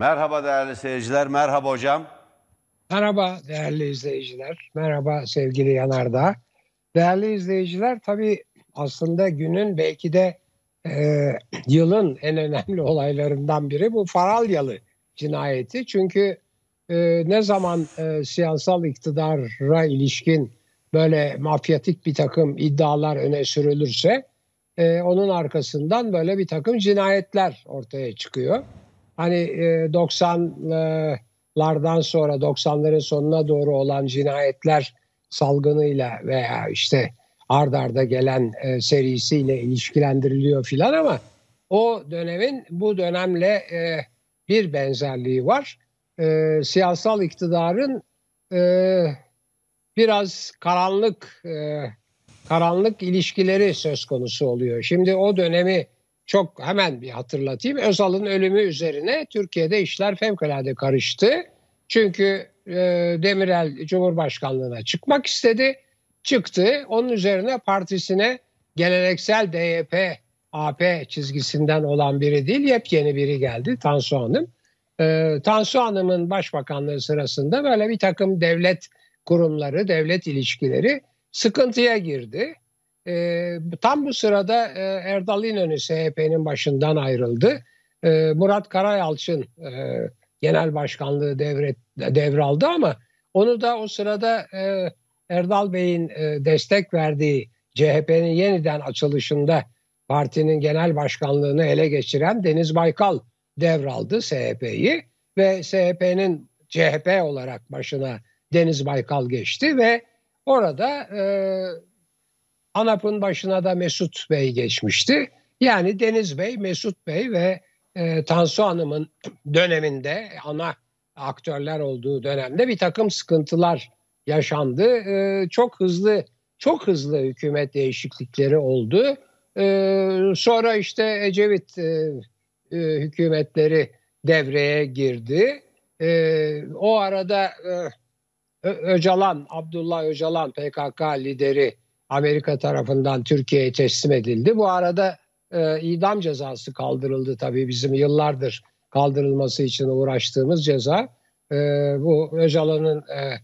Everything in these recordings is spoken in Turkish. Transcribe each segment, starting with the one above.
Merhaba değerli seyirciler, merhaba hocam. Merhaba değerli izleyiciler, merhaba sevgili Yanardağ. Değerli izleyiciler tabii aslında günün belki de e, yılın en önemli olaylarından biri bu Faralyalı cinayeti. Çünkü e, ne zaman e, siyasal iktidara ilişkin böyle mafyatik bir takım iddialar öne sürülürse e, onun arkasından böyle bir takım cinayetler ortaya çıkıyor. Hani e, 90'lardan sonra 90'ların sonuna doğru olan cinayetler salgınıyla veya işte ard arda gelen e, serisiyle ilişkilendiriliyor filan ama o dönemin bu dönemle e, bir benzerliği var. E, siyasal iktidarın biraz karanlık karanlık ilişkileri söz konusu oluyor. Şimdi o dönemi çok hemen bir hatırlatayım. Özal'ın ölümü üzerine Türkiye'de işler fevkalade karıştı. Çünkü e, Demirel Cumhurbaşkanlığına çıkmak istedi. Çıktı. Onun üzerine partisine geleneksel DYP AP çizgisinden olan biri değil, yepyeni biri geldi Tansu Hanım. E, Tansu Hanım'ın başbakanlığı sırasında böyle bir takım devlet kurumları, devlet ilişkileri sıkıntıya girdi. E, tam bu sırada e, Erdal İnönü CHP'nin başından ayrıldı. E, Murat Karayalçın e, genel başkanlığı devret, devraldı ama onu da o sırada e, Erdal Bey'in e, destek verdiği CHP'nin yeniden açılışında partinin genel başkanlığını ele geçiren Deniz Baykal devraldı CHP'yi ve CHP'nin CHP olarak başına Deniz Baykal geçti ve orada e, ANAP'ın başına da Mesut Bey geçmişti. Yani Deniz Bey, Mesut Bey ve e, Tansu Hanım'ın döneminde ana aktörler olduğu dönemde bir takım sıkıntılar yaşandı. E, çok hızlı çok hızlı hükümet değişiklikleri oldu. E, sonra işte Ecevit e, e, hükümetleri devreye girdi. E, o arada e, Öcalan, Abdullah Öcalan PKK lideri Amerika tarafından Türkiye'ye teslim edildi. Bu arada e, idam cezası kaldırıldı tabii bizim yıllardır kaldırılması için uğraştığımız ceza. E, bu Öcalan'ın e,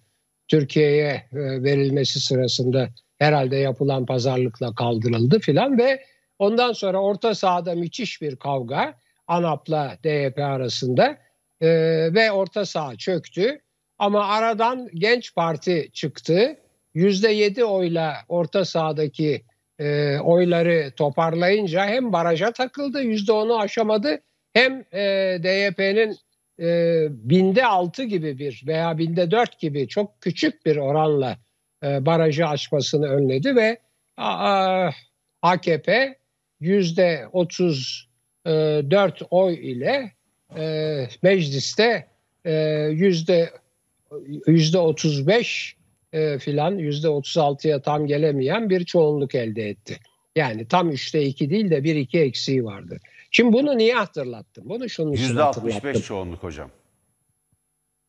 Türkiye'ye e, verilmesi sırasında herhalde yapılan pazarlıkla kaldırıldı filan ve ondan sonra orta sahada müthiş bir kavga ANAP'la DYP arasında e, ve orta saha çöktü. Ama aradan genç parti çıktı. Yüzde yedi oyla orta sahadaki e, oyları toparlayınca hem baraja takıldı yüzde onu aşamadı hem e, DYP'nin e, binde altı gibi bir veya binde dört gibi çok küçük bir oranla e, barajı açmasını önledi ve a, AKP yüzde otuz dört oy ile e, mecliste e, yüzde yüzde otuz beş e, filan yüzde otuz altıya tam gelemeyen bir çoğunluk elde etti. Yani tam üçte iki değil de bir iki eksiği vardı. Şimdi bunu niye hatırlattım? Bunu şunun için Yüzde hatırlattım. 65 çoğunluk hocam.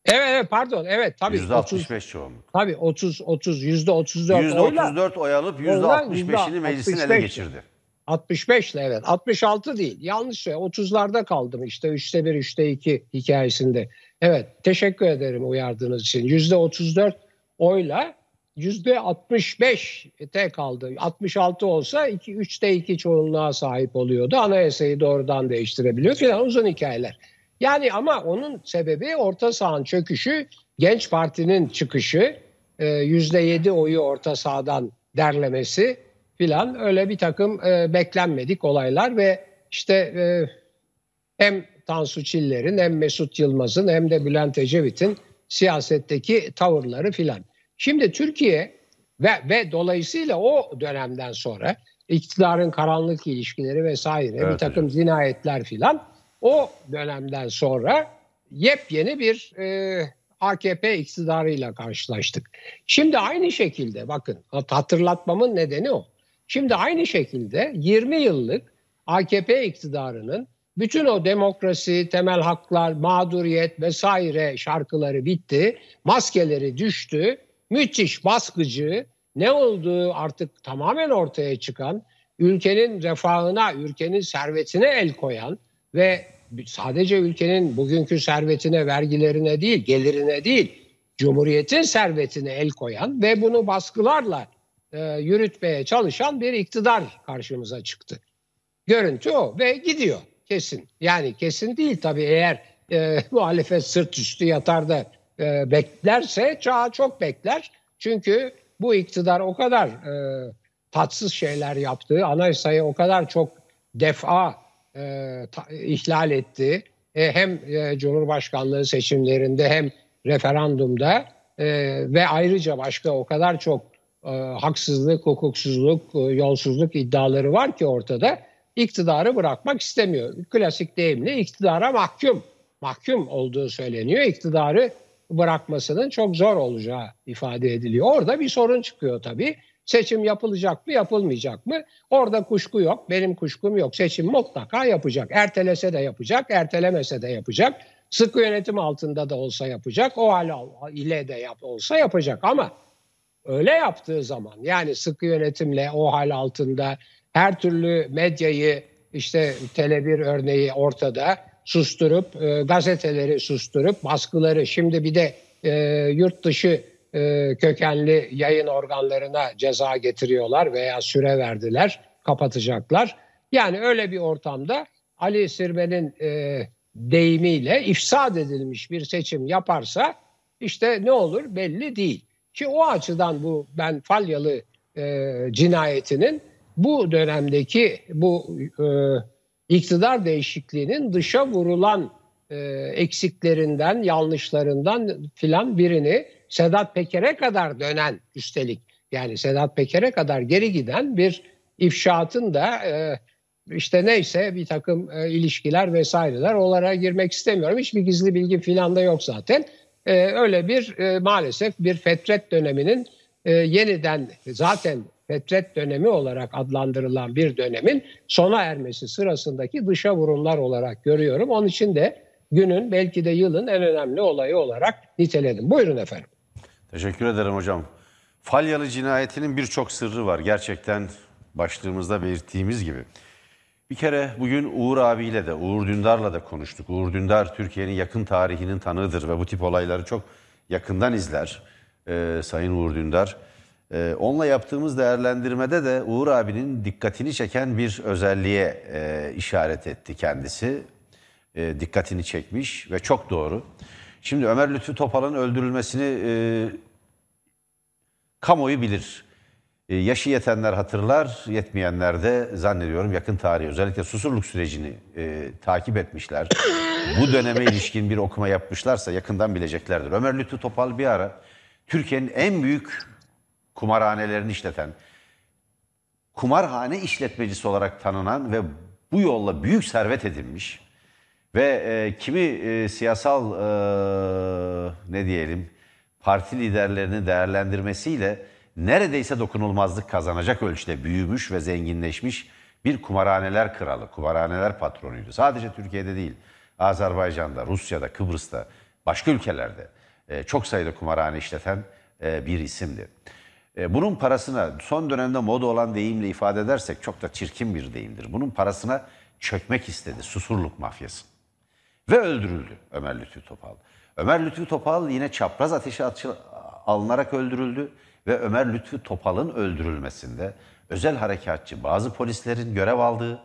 Evet, evet pardon evet tabii. Yüzde 65 çoğunluk. Tabii 30 30 yüzde 34 Yüzde oyla 34 oy alıp yüzde Oyla 65'ini meclisin ele 65. geçirdi. 65 ile evet 66 değil yanlış söyle 30'larda kaldım işte 3'te 1 3'te 2 hikayesinde. Evet teşekkür ederim uyardığınız için yüzde 34 oyla yüzde 65 te kaldı. 66 olsa 2 3'te 2 çoğunluğa sahip oluyordu. Anayasayı doğrudan değiştirebiliyor filan uzun hikayeler. Yani ama onun sebebi orta sahanın çöküşü, genç partinin çıkışı, e, yüzde yedi oyu orta sahadan derlemesi filan öyle bir takım e, beklenmedik olaylar ve işte e, hem Tansu Çiller'in hem Mesut Yılmaz'ın hem de Bülent Ecevit'in siyasetteki tavırları filan. Şimdi Türkiye ve, ve dolayısıyla o dönemden sonra iktidarın karanlık ilişkileri vesaire Evet bir takım cinayetler filan o dönemden sonra yepyeni bir e, AKP iktidarıyla karşılaştık. Şimdi aynı şekilde bakın hatırlatmamın nedeni o. Şimdi aynı şekilde 20 yıllık AKP iktidarının bütün o demokrasi, temel haklar, mağduriyet vesaire şarkıları bitti. Maskeleri düştü. Müthiş baskıcı ne olduğu artık tamamen ortaya çıkan, ülkenin refahına, ülkenin servetine el koyan ve sadece ülkenin bugünkü servetine, vergilerine değil, gelirine değil, Cumhuriyet'in servetine el koyan ve bunu baskılarla e, yürütmeye çalışan bir iktidar karşımıza çıktı. Görüntü o ve gidiyor kesin. Yani kesin değil tabii eğer e, muhalefet sırt üstü yatar da e, beklerse çağı çok bekler. Çünkü bu iktidar o kadar e, tatsız şeyler yaptı, anayasayı o kadar çok defa e, ta, ihlal etti. E, hem e, Cumhurbaşkanlığı seçimlerinde hem referandumda e, ve ayrıca başka o kadar çok e, haksızlık, hukuksuzluk, e, yolsuzluk iddiaları var ki ortada iktidarı bırakmak istemiyor. Klasik deyimle iktidara mahkum, mahkum olduğu söyleniyor. İktidarı bırakmasının çok zor olacağı ifade ediliyor. Orada bir sorun çıkıyor tabii. Seçim yapılacak mı, yapılmayacak mı? Orada kuşku yok. Benim kuşkum yok. Seçim mutlaka yapacak. Ertelese de yapacak, ertelemese de yapacak. Sıkı yönetim altında da olsa yapacak. O hal ile de yap, olsa yapacak ama öyle yaptığı zaman yani sıkı yönetimle o hal altında her türlü medyayı işte Tele1 örneği ortada susturup e, gazeteleri susturup baskıları şimdi bir de e, yurt dışı e, kökenli yayın organlarına ceza getiriyorlar veya süre verdiler kapatacaklar. Yani öyle bir ortamda Ali Sirmen'in e, deyimiyle ifsad edilmiş bir seçim yaparsa işte ne olur belli değil. Ki o açıdan bu ben Falyalı e, cinayetinin bu dönemdeki bu e, iktidar değişikliğinin dışa vurulan e, eksiklerinden, yanlışlarından filan birini Sedat Peker'e kadar dönen üstelik yani Sedat Peker'e kadar geri giden bir ifşaatın da e, işte neyse bir takım e, ilişkiler vesaireler onlara girmek istemiyorum. Hiçbir gizli bilgi filan da yok zaten. E, öyle bir e, maalesef bir fetret döneminin e, yeniden zaten fetret dönemi olarak adlandırılan bir dönemin sona ermesi sırasındaki dışa vurumlar olarak görüyorum. Onun için de günün belki de yılın en önemli olayı olarak niteledim. Buyurun efendim. Teşekkür ederim hocam. Falyalı cinayetinin birçok sırrı var. Gerçekten başlığımızda belirttiğimiz gibi. Bir kere bugün Uğur abiyle de, Uğur Dündar'la da konuştuk. Uğur Dündar Türkiye'nin yakın tarihinin tanığıdır ve bu tip olayları çok yakından izler. Ee, Sayın Uğur Dündar. Ee, onunla yaptığımız değerlendirmede de Uğur abinin dikkatini çeken bir özelliğe e, işaret etti kendisi. E, dikkatini çekmiş ve çok doğru. Şimdi Ömer Lütfü Topal'ın öldürülmesini e, kamuoyu bilir. E, yaşı yetenler hatırlar, yetmeyenler de zannediyorum yakın tarih özellikle susurluk sürecini e, takip etmişler. Bu döneme ilişkin bir okuma yapmışlarsa yakından bileceklerdir. Ömer Lütfü Topal bir ara Türkiye'nin en büyük kumarhanelerini işleten, kumarhane işletmecisi olarak tanınan ve bu yolla büyük servet edinmiş ve e, kimi e, siyasal e, ne diyelim parti liderlerini değerlendirmesiyle neredeyse dokunulmazlık kazanacak ölçüde büyümüş ve zenginleşmiş bir kumarhaneler kralı, kumarhaneler patronuydu. Sadece Türkiye'de değil, Azerbaycan'da, Rusya'da, Kıbrıs'ta, başka ülkelerde e, çok sayıda kumarhane işleten e, bir isimdi. E, bunun parasına son dönemde moda olan deyimle ifade edersek çok da çirkin bir deyimdir. Bunun parasına çökmek istedi Susurluk mafyası. Ve öldürüldü Ömer Lütfü Topal. Ömer Lütfü Topal yine çapraz ateşe alınarak öldürüldü ve Ömer Lütfü Topal'ın öldürülmesinde özel harekatçı bazı polislerin görev aldığı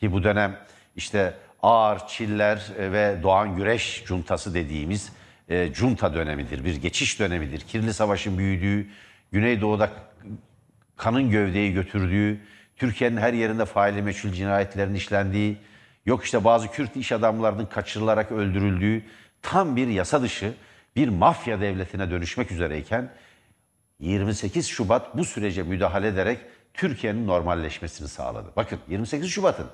ki bu dönem işte Ağır, Çiller ve Doğan Güreş cuntası dediğimiz e, junta dönemidir, bir geçiş dönemidir. Kirli Savaş'ın büyüdüğü, Güneydoğu'da kanın gövdeyi götürdüğü, Türkiye'nin her yerinde faili meçhul cinayetlerin işlendiği, yok işte bazı Kürt iş adamlarının kaçırılarak öldürüldüğü tam bir yasa dışı bir mafya devletine dönüşmek üzereyken 28 Şubat bu sürece müdahale ederek Türkiye'nin normalleşmesini sağladı. Bakın 28 Şubat'ın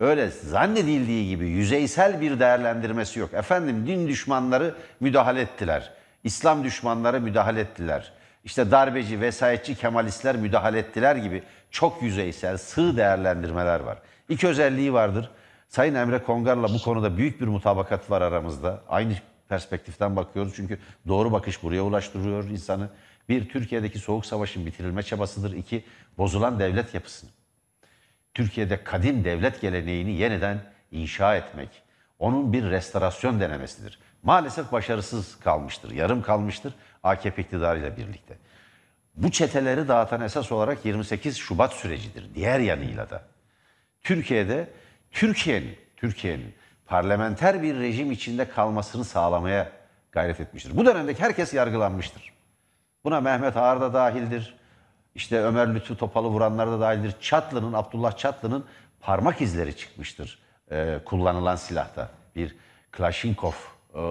öyle zannedildiği gibi yüzeysel bir değerlendirmesi yok. Efendim din düşmanları müdahale ettiler. İslam düşmanları müdahale ettiler. İşte darbeci, vesayetçi, kemalistler müdahale ettiler gibi çok yüzeysel, sığ değerlendirmeler var. İki özelliği vardır. Sayın Emre Kongar'la bu konuda büyük bir mutabakat var aramızda. Aynı perspektiften bakıyoruz çünkü doğru bakış buraya ulaştırıyor insanı. Bir, Türkiye'deki soğuk savaşın bitirilme çabasıdır. İki, bozulan devlet yapısını. Türkiye'de kadim devlet geleneğini yeniden inşa etmek, Onun bir restorasyon denemesidir. Maalesef başarısız kalmıştır, yarım kalmıştır AKP iktidarıyla birlikte. Bu çeteleri dağıtan esas olarak 28 Şubat sürecidir. Diğer yanıyla da. Türkiye'de Türkiye'nin Türkiye'nin parlamenter bir rejim içinde kalmasını sağlamaya gayret etmiştir. Bu dönemdeki herkes yargılanmıştır. Buna Mehmet Ağar da dahildir. İşte Ömer Lütfü Topal'ı vuranlar da dahildir. Çatlı'nın, Abdullah Çatlı'nın parmak izleri çıkmıştır e, kullanılan silahta. Bir Klashinkov e,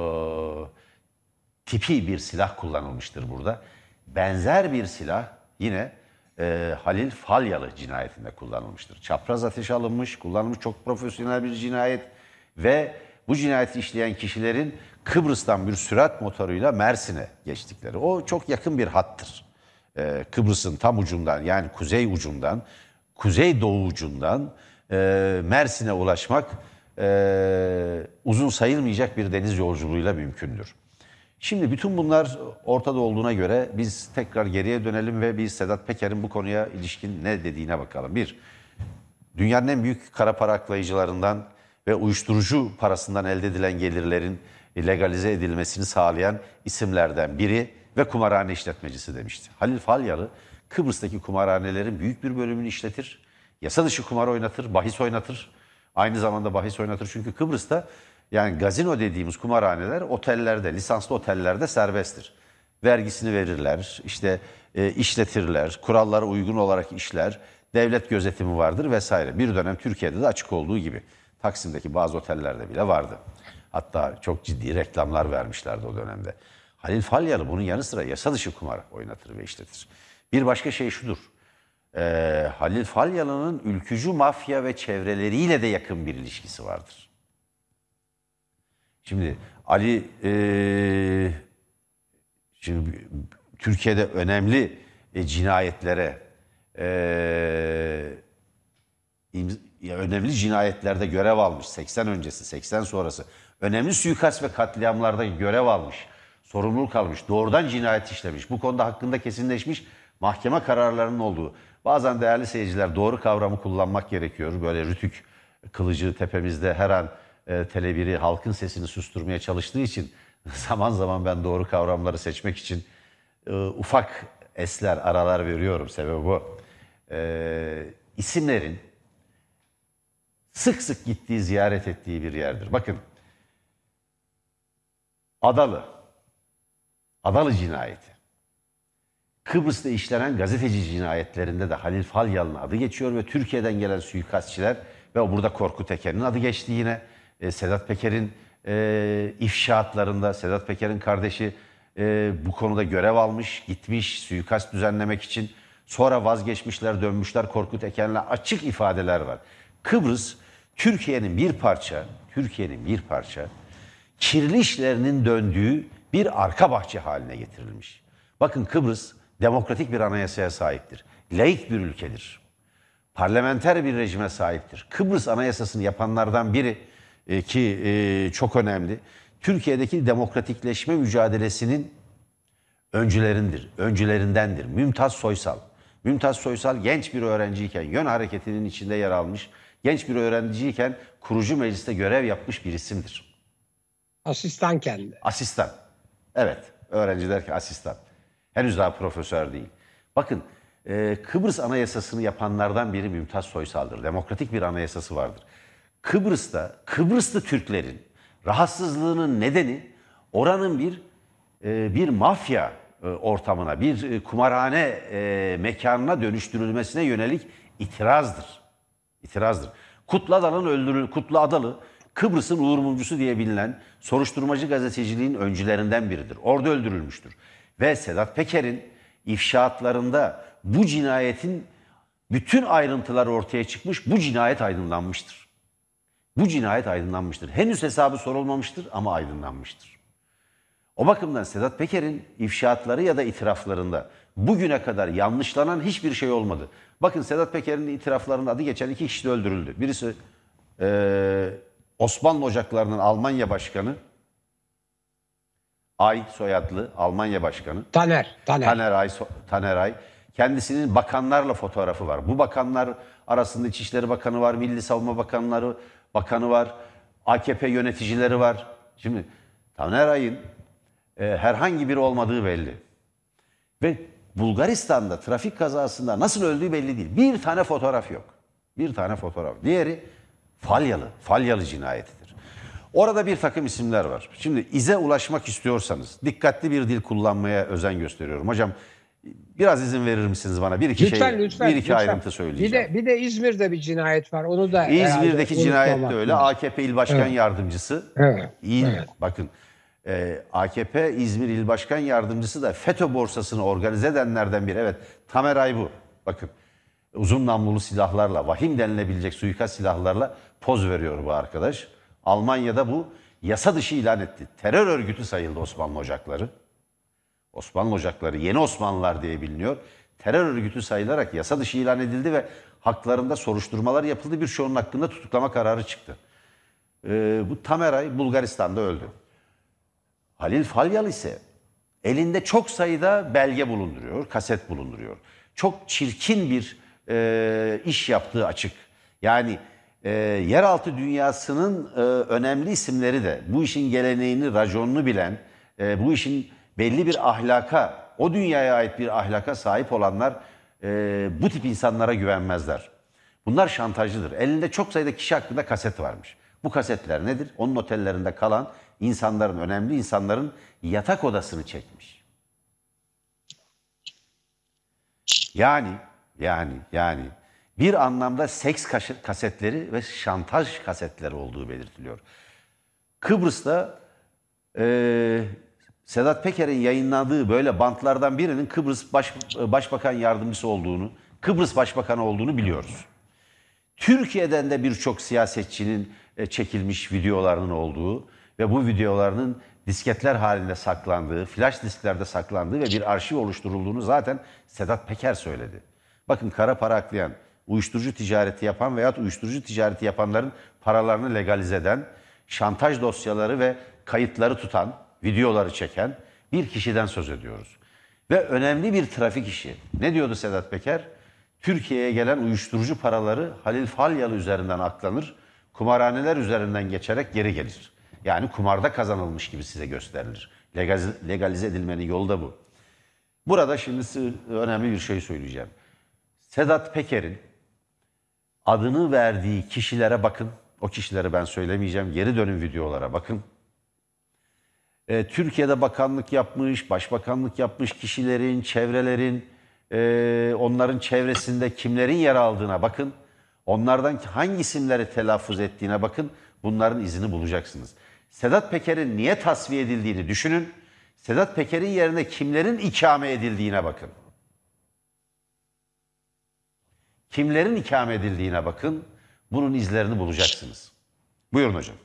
tipi bir silah kullanılmıştır burada. Benzer bir silah yine e, Halil Falyalı cinayetinde kullanılmıştır. Çapraz ateş alınmış, kullanılmış çok profesyonel bir cinayet ve bu cinayeti işleyen kişilerin Kıbrıs'tan bir sürat motoruyla Mersin'e geçtikleri. O çok yakın bir hattır. E, Kıbrıs'ın tam ucundan yani kuzey ucundan, kuzey doğu ucundan e, Mersin'e ulaşmak e, uzun sayılmayacak bir deniz yolculuğuyla mümkündür. Şimdi bütün bunlar ortada olduğuna göre biz tekrar geriye dönelim ve biz Sedat Peker'in bu konuya ilişkin ne dediğine bakalım. Bir, dünyanın en büyük kara para aklayıcılarından ve uyuşturucu parasından elde edilen gelirlerin legalize edilmesini sağlayan isimlerden biri ve kumarhane işletmecisi demişti. Halil Falyalı Kıbrıs'taki kumarhanelerin büyük bir bölümünü işletir. Yasa dışı kumar oynatır, bahis oynatır. Aynı zamanda bahis oynatır çünkü Kıbrıs'ta yani gazino dediğimiz kumarhaneler otellerde, lisanslı otellerde serbesttir. Vergisini verirler, işte e, işletirler, kurallara uygun olarak işler, devlet gözetimi vardır vesaire. Bir dönem Türkiye'de de açık olduğu gibi. Taksim'deki bazı otellerde bile vardı. Hatta çok ciddi reklamlar vermişlerdi o dönemde. Halil Falyalı bunun yanı sıra yasa dışı kumar oynatır ve işletir. Bir başka şey şudur. Ee, Halil Falyalı'nın ülkücü mafya ve çevreleriyle de yakın bir ilişkisi vardır. Şimdi Ali e, şimdi Türkiye'de önemli e, cinayetlere e, imz- ya önemli cinayetlerde görev almış. 80 öncesi 80 sonrası. Önemli suikast ve katliamlarda görev almış. Sorumluluk almış. Doğrudan cinayet işlemiş. Bu konuda hakkında kesinleşmiş mahkeme kararlarının olduğu. Bazen değerli seyirciler doğru kavramı kullanmak gerekiyor. Böyle rütük kılıcı tepemizde her an e, Tele1'i halkın sesini susturmaya çalıştığı için zaman zaman ben doğru kavramları seçmek için e, ufak esler aralar veriyorum sebebi bu. E, isimlerin sık sık gittiği, ziyaret ettiği bir yerdir. Bakın, Adalı, Adalı cinayeti. Kıbrıs'ta işlenen gazeteci cinayetlerinde de Halil Falyalı'nın adı geçiyor ve Türkiye'den gelen suikastçiler ve burada Korkut Eker'in adı geçti yine. E, Sedat Peker'in e, ifşaatlarında, Sedat Peker'in kardeşi e, bu konuda görev almış, gitmiş suikast düzenlemek için. Sonra vazgeçmişler, dönmüşler Korkut Eken'le açık ifadeler var. Kıbrıs Türkiye'nin bir parça, Türkiye'nin bir parça kirli işlerinin döndüğü bir arka bahçe haline getirilmiş. Bakın Kıbrıs demokratik bir anayasaya sahiptir. Laik bir ülkedir. Parlamenter bir rejime sahiptir. Kıbrıs anayasasını yapanlardan biri e, ki e, çok önemli. Türkiye'deki demokratikleşme mücadelesinin öncülerindir, öncülerindendir. Mümtaz Soysal. Mümtaz Soysal genç bir öğrenciyken Yön Hareketi'nin içinde yer almış, genç bir öğrenciyken kurucu mecliste görev yapmış bir isimdir. Asistan kendi. Asistan. Evet, öğrenci derken asistan. Henüz daha profesör değil. Bakın, e, Kıbrıs Anayasası'nı yapanlardan biri Mümtaz Soysal'dır. Demokratik bir anayasası vardır. Kıbrıs'ta, Kıbrıslı Türklerin rahatsızlığının nedeni oranın bir e, bir mafya e, ortamına, bir e, kumarhane mekanına dönüştürülmesine yönelik itirazdır. İtirazdır. Kutlu Adalı'nın öldürül Kutlu Adalı Kıbrıs'ın Uğur Mumcusu diye bilinen soruşturmacı gazeteciliğin öncülerinden biridir. Orada öldürülmüştür. Ve Sedat Peker'in ifşaatlarında bu cinayetin bütün ayrıntıları ortaya çıkmış, bu cinayet aydınlanmıştır. Bu cinayet aydınlanmıştır. Henüz hesabı sorulmamıştır ama aydınlanmıştır. O bakımdan Sedat Peker'in ifşaatları ya da itiraflarında bugüne kadar yanlışlanan hiçbir şey olmadı. Bakın Sedat Peker'in itiraflarının adı geçen iki kişi de öldürüldü. Birisi eee, Osmanlı Ocakları'nın Almanya Başkanı, Ay soyadlı Almanya Başkanı. Taner. Taner. Taner Ay, Taner Ay. Kendisinin bakanlarla fotoğrafı var. Bu bakanlar arasında İçişleri Bakanı var, Milli Savunma Bakanları Bakanı var. AKP yöneticileri var. Şimdi Taner Ay'ın e, herhangi biri olmadığı belli. Ve Bulgaristan'da trafik kazasında nasıl öldüğü belli değil. Bir tane fotoğraf yok. Bir tane fotoğraf. Diğeri Falyalı. Falyalı cinayetidir. Orada bir takım isimler var. Şimdi ize ulaşmak istiyorsanız dikkatli bir dil kullanmaya özen gösteriyorum. Hocam biraz izin verir misiniz bana? Bir iki Lütfen şey, lütfen. bir iki lütfen. ayrıntı söyleyeceğim. Bir de bir de İzmir'de bir cinayet var. Onu da İzmir'deki cinayet de öyle. AKP İl Başkan Evet. Yardımcısı. Evet, İl, evet. Bakın e, AKP İzmir İl Başkan Yardımcısı da FETÖ borsasını organize edenlerden biri. Evet Tamer Aybu. Bakın uzun namlulu silahlarla, vahim denilebilecek suikast silahlarla poz veriyor bu arkadaş. Almanya'da bu yasa dışı ilan etti. Terör örgütü sayıldı Osmanlı Ocakları. Osmanlı Ocakları yeni Osmanlılar diye biliniyor. Terör örgütü sayılarak yasa dışı ilan edildi ve haklarında soruşturmalar yapıldı. Birçoğunun hakkında tutuklama kararı çıktı. Ee, bu Tameray Bulgaristan'da öldü. Halil Falyalı ise elinde çok sayıda belge bulunduruyor, kaset bulunduruyor. Çok çirkin bir e, iş yaptığı açık. Yani e, yeraltı dünyasının e, önemli isimleri de bu işin geleneğini, raconunu bilen, e, bu işin belli bir ahlaka, o dünyaya ait bir ahlaka sahip olanlar e, bu tip insanlara güvenmezler. Bunlar şantajcıdır. Elinde çok sayıda kişi hakkında kaset varmış. Bu kasetler nedir? Onun otellerinde kalan insanların, önemli insanların yatak odasını çekmiş. Yani, yani, yani bir anlamda seks kasetleri ve şantaj kasetleri olduğu belirtiliyor. Kıbrıs'ta eee, Sedat Peker'in yayınladığı böyle bantlardan birinin Kıbrıs Baş, Başbakan Yardımcısı olduğunu, Kıbrıs Başbakanı olduğunu biliyoruz. Türkiye'den de birçok siyasetçinin e, çekilmiş videolarının olduğu ve bu videolarının disketler halinde saklandığı, flash disklerde saklandığı ve bir arşiv oluşturulduğunu zaten Sedat Peker söyledi. Bakın kara para aklayan, uyuşturucu ticareti yapan veya uyuşturucu ticareti yapanların paralarını legalize eden, şantaj dosyaları ve kayıtları tutan, videoları çeken bir kişiden söz ediyoruz. Ve önemli bir trafik işi. Ne diyordu Sedat Peker? Türkiye'ye gelen uyuşturucu paraları Halil Falyalı üzerinden aklanır, kumarhaneler üzerinden geçerek geri gelir. Yani kumarda kazanılmış gibi size gösterilir. Legalize, edilmenin yolu da bu. Burada şimdi önemli bir şey söyleyeceğim. Sedat Peker'in adını verdiği kişilere bakın. O kişileri ben söylemeyeceğim. Geri dönün videolara bakın. E, Türkiye'de bakanlık yapmış, başbakanlık yapmış kişilerin, çevrelerin, e, onların çevresinde kimlerin yer aldığına bakın. Onlardan hangi isimleri telaffuz ettiğine bakın. Bunların izini bulacaksınız. Sedat Peker'in niye tasfiye edildiğini düşünün. Sedat Peker'in yerine kimlerin ikame edildiğine bakın. Kimlerin ikame edildiğine bakın. Bunun izlerini bulacaksınız. Buyurun hocam.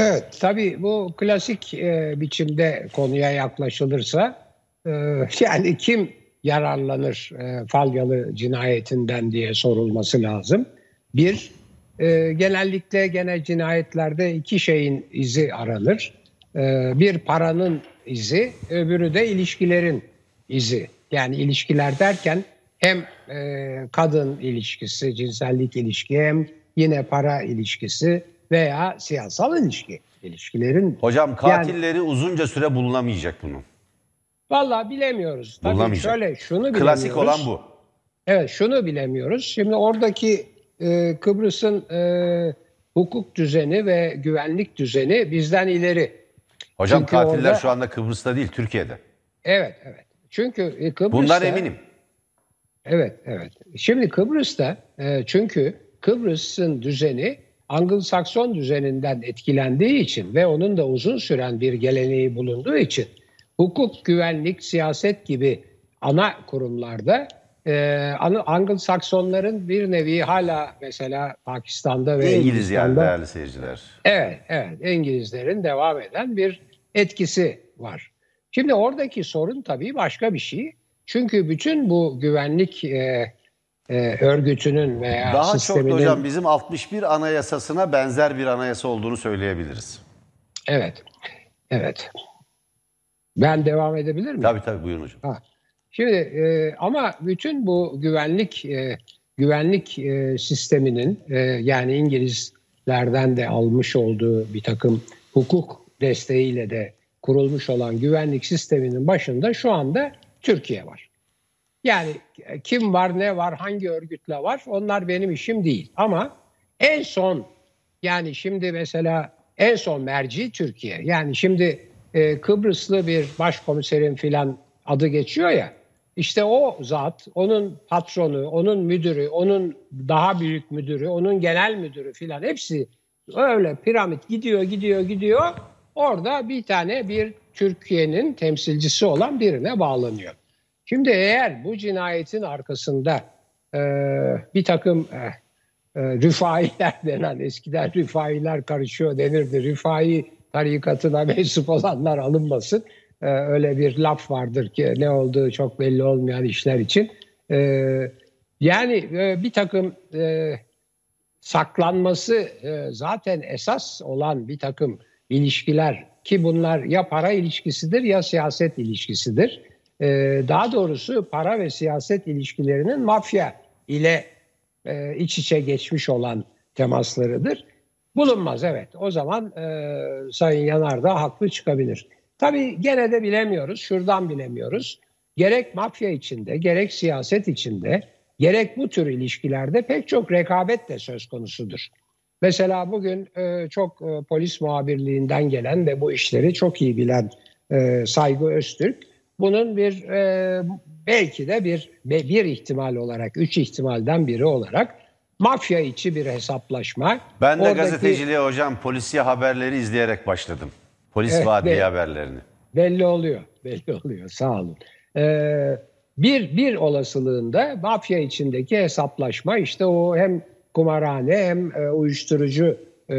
Evet, tabii bu klasik e, biçimde konuya yaklaşılırsa e, yani kim yararlanır e, Falyalı cinayetinden diye sorulması lazım. Bir, e, genellikle gene cinayetlerde iki şeyin izi aranır. E, bir paranın izi, öbürü de ilişkilerin izi. Yani ilişkiler derken hem e, kadın ilişkisi, cinsellik ilişki hem yine para ilişkisi veya siyasal ilişki ilişkilerin. Hocam katilleri uzunca süre bulunamayacak bunun. Vallahi bilemiyoruz. Tabii Bulunamayacak. şöyle şunu. Klasik olan bu. Evet şunu bilemiyoruz. Şimdi oradaki e, Kıbrıs'ın e, hukuk düzeni ve güvenlik düzeni bizden ileri. Hocam Çünkü katiller orada- şu anda Kıbrıs'ta değil, Türkiye'de. Evet evet. Çünkü e, Kıbrıs'ta... Bundan eminim. Evet, evet. Şimdi Kıbrıs'ta e, çünkü Kıbrıs'ın düzeni Anglo-Sakson düzeninden etkilendiği için ve onun da uzun süren bir geleneği bulunduğu için hukuk, güvenlik, siyaset gibi ana kurumlarda e, Anglo-Saksonların bir nevi hala mesela Pakistan'da ve İngiliz yani Hindistan'da değerli seyirciler. Evet, evet. İngilizlerin devam eden bir etkisi var. Şimdi oradaki sorun tabii başka bir şey. Çünkü bütün bu güvenlik e, e, örgütünün veya Daha sisteminin... çok da hocam bizim 61 anayasasına benzer bir anayasa olduğunu söyleyebiliriz. Evet, evet. Ben devam edebilir miyim? Tabii tabii buyurun hocam. Ha. Şimdi e, ama bütün bu güvenlik e, güvenlik e, sisteminin e, yani İngiliz örgütlerden de almış olduğu bir takım hukuk desteğiyle de kurulmuş olan güvenlik sisteminin başında şu anda Türkiye var. Yani kim var, ne var, hangi örgütle var onlar benim işim değil. Ama en son yani şimdi mesela en son merci Türkiye. Yani şimdi e, Kıbrıslı bir başkomiserin filan adı geçiyor ya. İşte o zat, onun patronu, onun müdürü, onun daha büyük müdürü, onun genel müdürü filan hepsi öyle piramit gidiyor, gidiyor, gidiyor. Orada bir tane bir Türkiye'nin temsilcisi olan birine bağlanıyor. Şimdi eğer bu cinayetin arkasında e, bir takım e, e, rifailer denen eskiden rifailer karışıyor denirdi. Rifai tarikatına mensup olanlar alınmasın. E, öyle bir laf vardır ki ne olduğu çok belli olmayan işler için. E, yani e, bir takım e, saklanması e, zaten esas olan bir takım ilişkiler ki bunlar ya para ilişkisidir ya siyaset ilişkisidir. E, daha doğrusu para ve siyaset ilişkilerinin mafya ile e, iç içe geçmiş olan temaslarıdır. Bulunmaz evet. O zaman e, Sayın Yanar da haklı çıkabilir. Tabii gene de bilemiyoruz. Şuradan bilemiyoruz. Gerek mafya içinde, gerek siyaset içinde, gerek bu tür ilişkilerde pek çok rekabet de söz konusudur. Mesela bugün e, çok e, polis muhabirliğinden gelen ve bu işleri çok iyi bilen e, Saygı Öztürk bunun bir e, belki de bir bir ihtimal olarak, üç ihtimalden biri olarak mafya içi bir hesaplaşma. Ben de Oradaki- gazeteciliğe hocam polisiye haberleri izleyerek başladım. Polis Evet, ve- haberlerini. Belli oluyor, belli oluyor. Sağ olun. Ee, bir bir olasılığında mafya içindeki hesaplaşma işte o hem kumarhane hem e, uyuşturucu e,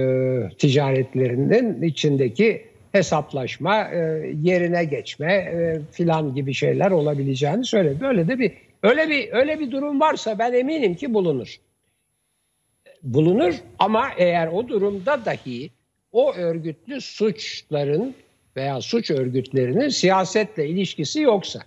ticaretlerinin içindeki hesaplaşma, e, yerine geçme e, filan gibi şeyler olabileceğini söyledi. Böyle de bir öyle bir öyle bir durum varsa ben eminim ki bulunur. Bulunur ama eğer o durumda dahi o örgütlü suçların veya suç örgütlerinin siyasetle ilişkisi yoksa,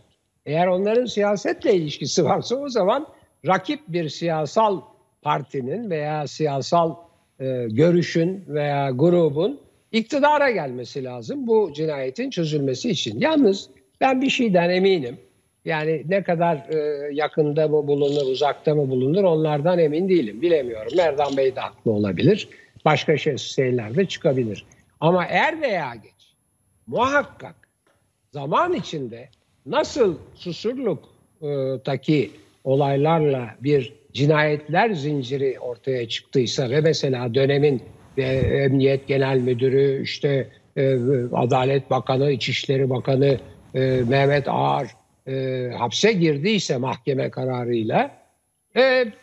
eğer onların siyasetle ilişkisi varsa o zaman rakip bir siyasal partinin veya siyasal e, görüşün veya grubun iktidara gelmesi lazım bu cinayetin çözülmesi için. Yalnız ben bir şeyden eminim. Yani ne kadar e, yakında mı bulunur, uzakta mı bulunur onlardan emin değilim. Bilemiyorum. Merdan Bey de haklı olabilir. Başka şey, şeyler de çıkabilir. Ama er veya geç muhakkak zaman içinde nasıl Susurluk'taki olaylarla bir cinayetler zinciri ortaya çıktıysa ve mesela dönemin e, Emniyet Genel Müdürü, işte e, Adalet Bakanı, İçişleri Bakanı e, Mehmet Ağar e, hapse girdiyse mahkeme kararıyla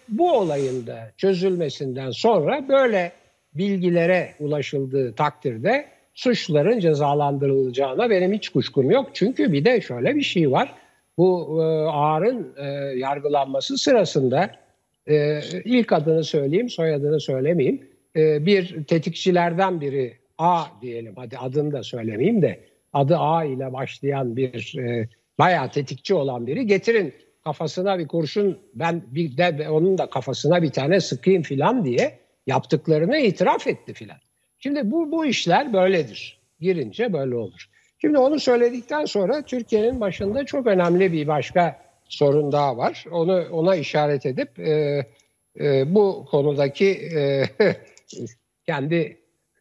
bu olayın da çözülmesinden sonra böyle bilgilere ulaşıldığı takdirde suçların cezalandırılacağına benim hiç kuşkum yok. Çünkü bir de şöyle bir şey var. Bu Ağar'ın yargılanması sırasında ilk adını söyleyeyim, soyadını söylemeyeyim. E, bir tetikçilerden biri A diyelim, hadi adını da söylemeyeyim de adı A ile başlayan bir e, bayağı tetikçi olan biri getirin kafasına bir kurşun ben bir de onun da kafasına bir tane sıkayım filan diye yaptıklarını itiraf etti filan. Şimdi bu bu işler böyledir. Girince böyle olur. Şimdi onu söyledikten sonra Türkiye'nin başında çok önemli bir başka sorun daha var. Onu ona işaret edip e, e, bu konudaki e, kendi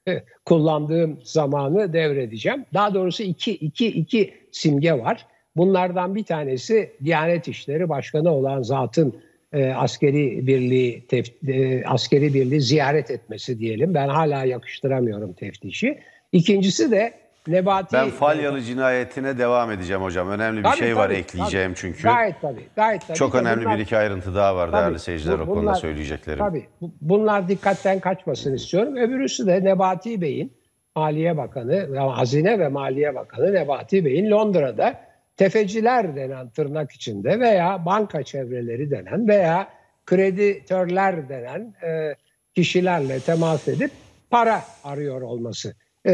e, kullandığım zamanı devredeceğim. Daha doğrusu iki, iki, iki simge var. Bunlardan bir tanesi Diyanet İşleri Başkanı olan zatın e, askeri birliği tef- e, askeri birliği ziyaret etmesi diyelim. Ben hala yakıştıramıyorum teftişi. İkincisi de Nebati Ben Falyalı cinayetine devam edeceğim hocam. Önemli bir Tabii, şey var tabii, ekleyeceğim tabii. çünkü. Gayet tabii. Gayet tabii. Çok De önemli bunlar- bir iki ayrıntı daha var Tabii, değerli seyirciler bu- o konuda bunlar- söyleyeceklerim. Tabii. Bu- Bunlar dikkatten kaçmasını istiyorum. Öbürüsü de Nebati Bey'in Maliye Bakanı, Hazine ve Maliye Bakanı Nebati Bey'in Londra'da tefeciler denen tırnak içinde veya banka çevreleri denen veya kreditörler denen e, kişilerle temas edip para arıyor olması. E,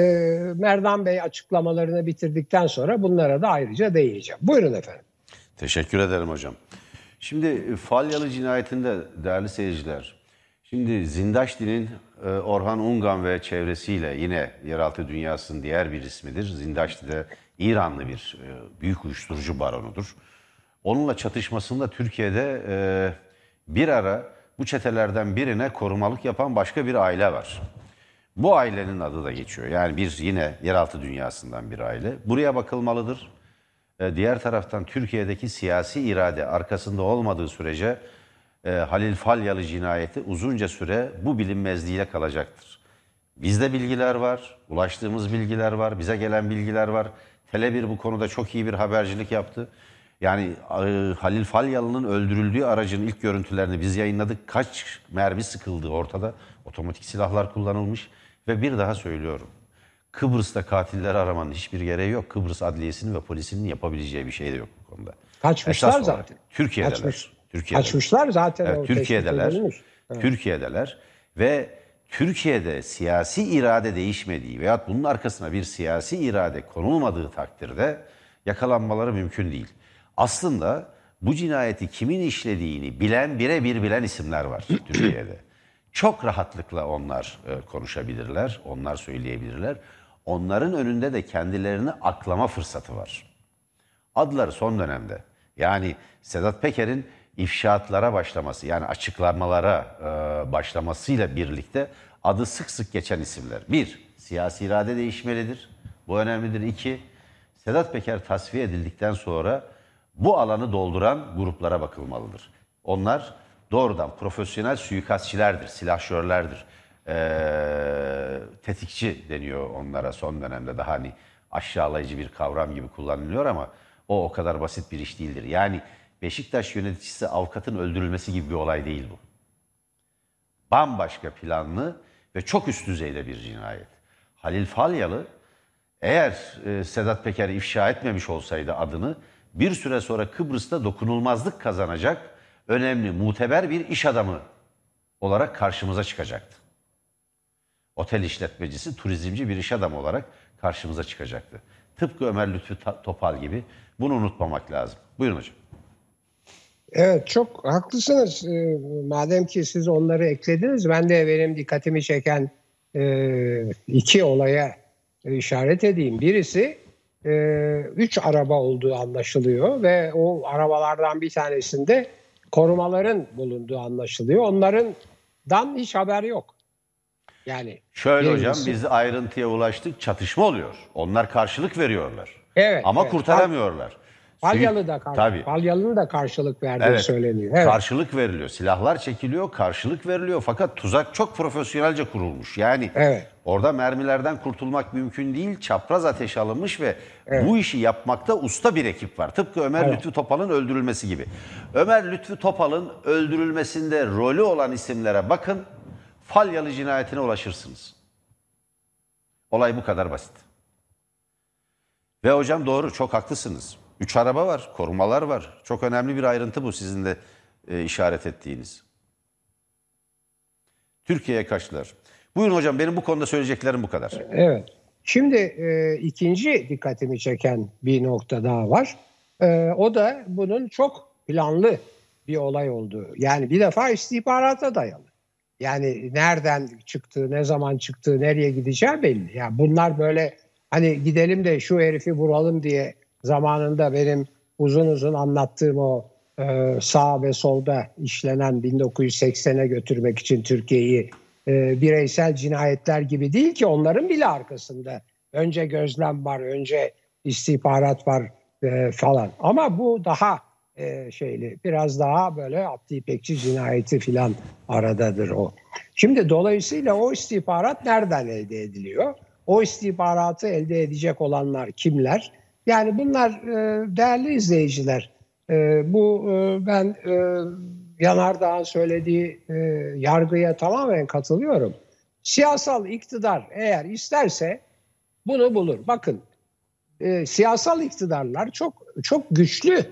Merdan Bey açıklamalarını bitirdikten sonra bunlara da ayrıca değineceğim. Buyurun efendim. Teşekkür ederim hocam. Şimdi e, Falyalı cinayetinde değerli seyirciler, şimdi Zindaşti'nin e, Orhan Ungan ve çevresiyle yine yeraltı dünyasının diğer bir ismidir. Zindaşti de İranlı bir e, büyük uyuşturucu baronudur. Onunla çatışmasında Türkiye'de bir ara bu çetelerden birine korumalık yapan başka bir aile var. Bu ailenin adı da geçiyor. Yani bir yine yeraltı dünyasından bir aile. Buraya bakılmalıdır. E, diğer taraftan Türkiye'deki siyasi irade arkasında olmadığı sürece e, Halil Falyalı cinayeti uzunca süre bu bilinmezliğiyle kalacaktır. Bizde bilgiler var, ulaştığımız bilgiler var, bize gelen bilgiler var. Tele1 bu konuda çok iyi bir habercilik yaptı. Yani e, Halil Falyalı'nın öldürüldüğü aracın ilk görüntülerini biz yayınladık. Kaç mermi sıkıldığı ortada. Otomatik silahlar kullanılmış ve bir daha söylüyorum. Kıbrıs'ta katilleri aramanın hiçbir gereği yok. Kıbrıs Adliyesi'nin ve polisinin yapabileceği bir şey de yok bu konuda. Kaçmışlar Esas olarak zaten. Türkiye'deler. Kaçmış. Türkiye'deler. Kaçmışlar zaten. Evet, Türkiye'deler. Türkiye'deler ve Türkiye'de siyasi irade değişmediği veyahut bunun arkasına bir siyasi irade konulmadığı takdirde yakalanmaları mümkün değil. Aslında bu cinayeti kimin işlediğini bilen birebir bilen isimler var Türkiye'de. Çok rahatlıkla onlar e, konuşabilirler, onlar söyleyebilirler. Onların önünde de kendilerini aklama fırsatı var adları son dönemde. Yani Sedat Peker'in ifşaatlara başlaması yani açıklamalara e, başlamasıyla birlikte adı sık sık geçen isimler. Bir, siyasi irade değişmelidir. Bu önemlidir. İki, Sedat Peker tasfiye edildikten sonra bu alanı dolduran gruplara bakılmalıdır. Onlar doğrudan profesyonel suikastçilerdir, silahşörlerdir. Ee, tetikçi deniyor onlara son dönemde daha hani aşağılayıcı bir kavram gibi kullanılıyor ama o o kadar basit bir iş değildir. Yani Beşiktaş yöneticisi avukatın öldürülmesi gibi bir olay değil bu. Bambaşka planlı ve çok üst düzeyde bir cinayet. Halil Falyalı eğer e, Sedat Peker ifşa etmemiş olsaydı adını bir süre sonra Kıbrıs'ta dokunulmazlık kazanacak önemli, muteber bir iş adamı olarak karşımıza çıkacaktı. Otel işletmecisi, turizmci bir iş adamı olarak karşımıza çıkacaktı. Tıpkı Ömer Lütfü Topal gibi bunu unutmamak lazım. Buyurun hocam. Evet çok haklısınız. Ee, madem ki siz onları eklediniz ben de benim dikkatimi çeken e, iki olaya işaret edeyim. Birisi e, üç araba olduğu anlaşılıyor ve o arabalardan bir tanesinde korumaların bulunduğu anlaşılıyor. Onlardan hiç haber yok. Yani Şöyle hocam birincisi- biz ayrıntıya ulaştık çatışma oluyor. Onlar karşılık veriyorlar. Evet, Ama evet. kurtaramıyorlar. Falyalı da Sivil- kar- Tabii. Falyalı'nın da karşılık verdiği Evet. söyleniyor. Evet. Karşılık veriliyor. Silahlar çekiliyor, karşılık veriliyor. Fakat tuzak çok profesyonelce kurulmuş. Yani Evet. orada mermilerden kurtulmak mümkün değil. Çapraz ateş alınmış ve bu işi yapmakta usta bir ekip var. Tıpkı Ömer Evet. Lütfü Topal'ın öldürülmesi gibi. Ömer Lütfü Topal'ın öldürülmesinde rolü olan isimlere bakın. Falyalı cinayetine ulaşırsınız. Olay bu kadar basit. Ve hocam doğru, çok haklısınız. Üç araba var, korumalar var. Çok önemli bir ayrıntı bu sizin de e, işaret ettiğiniz. Türkiye'ye kaçtılar. Buyurun hocam, benim bu konuda söyleyeceklerim bu kadar. Evet. Şimdi e, ikinci dikkatimi çeken bir nokta daha var. E, o da bunun çok planlı bir olay olduğu. Yani bir defa istihbarata dayalı. Yani nereden çıktığı, ne zaman çıktığı, nereye gideceği belli. Yani bunlar böyle hani gidelim de şu herifi vuralım diye zamanında benim uzun uzun anlattığım o e, sağ ve solda işlenen 1980'e götürmek için Türkiye'yi e, bireysel cinayetler gibi değil ki onların bile arkasında önce gözlem var, önce istihbarat var e, falan. Ama bu daha e, şeyli, biraz daha böyle Abdi İpekçi cinayeti filan aradadır o. Şimdi dolayısıyla o istihbarat nereden elde ediliyor? O istihbaratı elde edecek olanlar kimler? Yani bunlar e, değerli izleyiciler. E, bu e, ben e, Yanardağ'ın söylediği yargıya tamamen katılıyorum. Siyasal iktidar eğer isterse bunu bulur. Bakın siyasal iktidarlar çok çok güçlü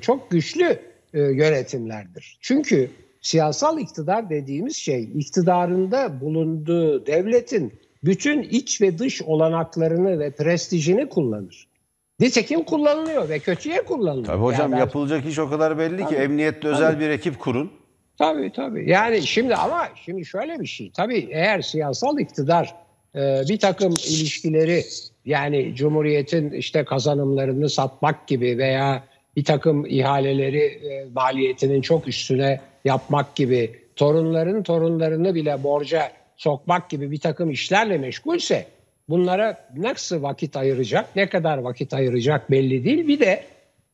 çok güçlü yönetimlerdir. Çünkü siyasal iktidar dediğimiz şey iktidarında bulunduğu devletin bütün iç ve dış olanaklarını ve prestijini kullanır. Nitekim kullanılıyor ve kötüye kullanılıyor. Tabii hocam Yani yapılacak iş o kadar belli ki Tabii. emniyette özel bir ekip kurun. Tabii tabii. Yani şimdi ama şimdi şöyle bir şey. Tabii eğer siyasal iktidar e, bir takım ilişkileri yani Cumhuriyet'in işte kazanımlarını satmak gibi veya bir takım ihaleleri e, maliyetinin çok üstüne yapmak gibi torunların torunlarını bile borca sokmak gibi bir takım işlerle meşgulse bunlara nasıl vakit ayıracak, ne kadar vakit ayıracak belli değil. Bir de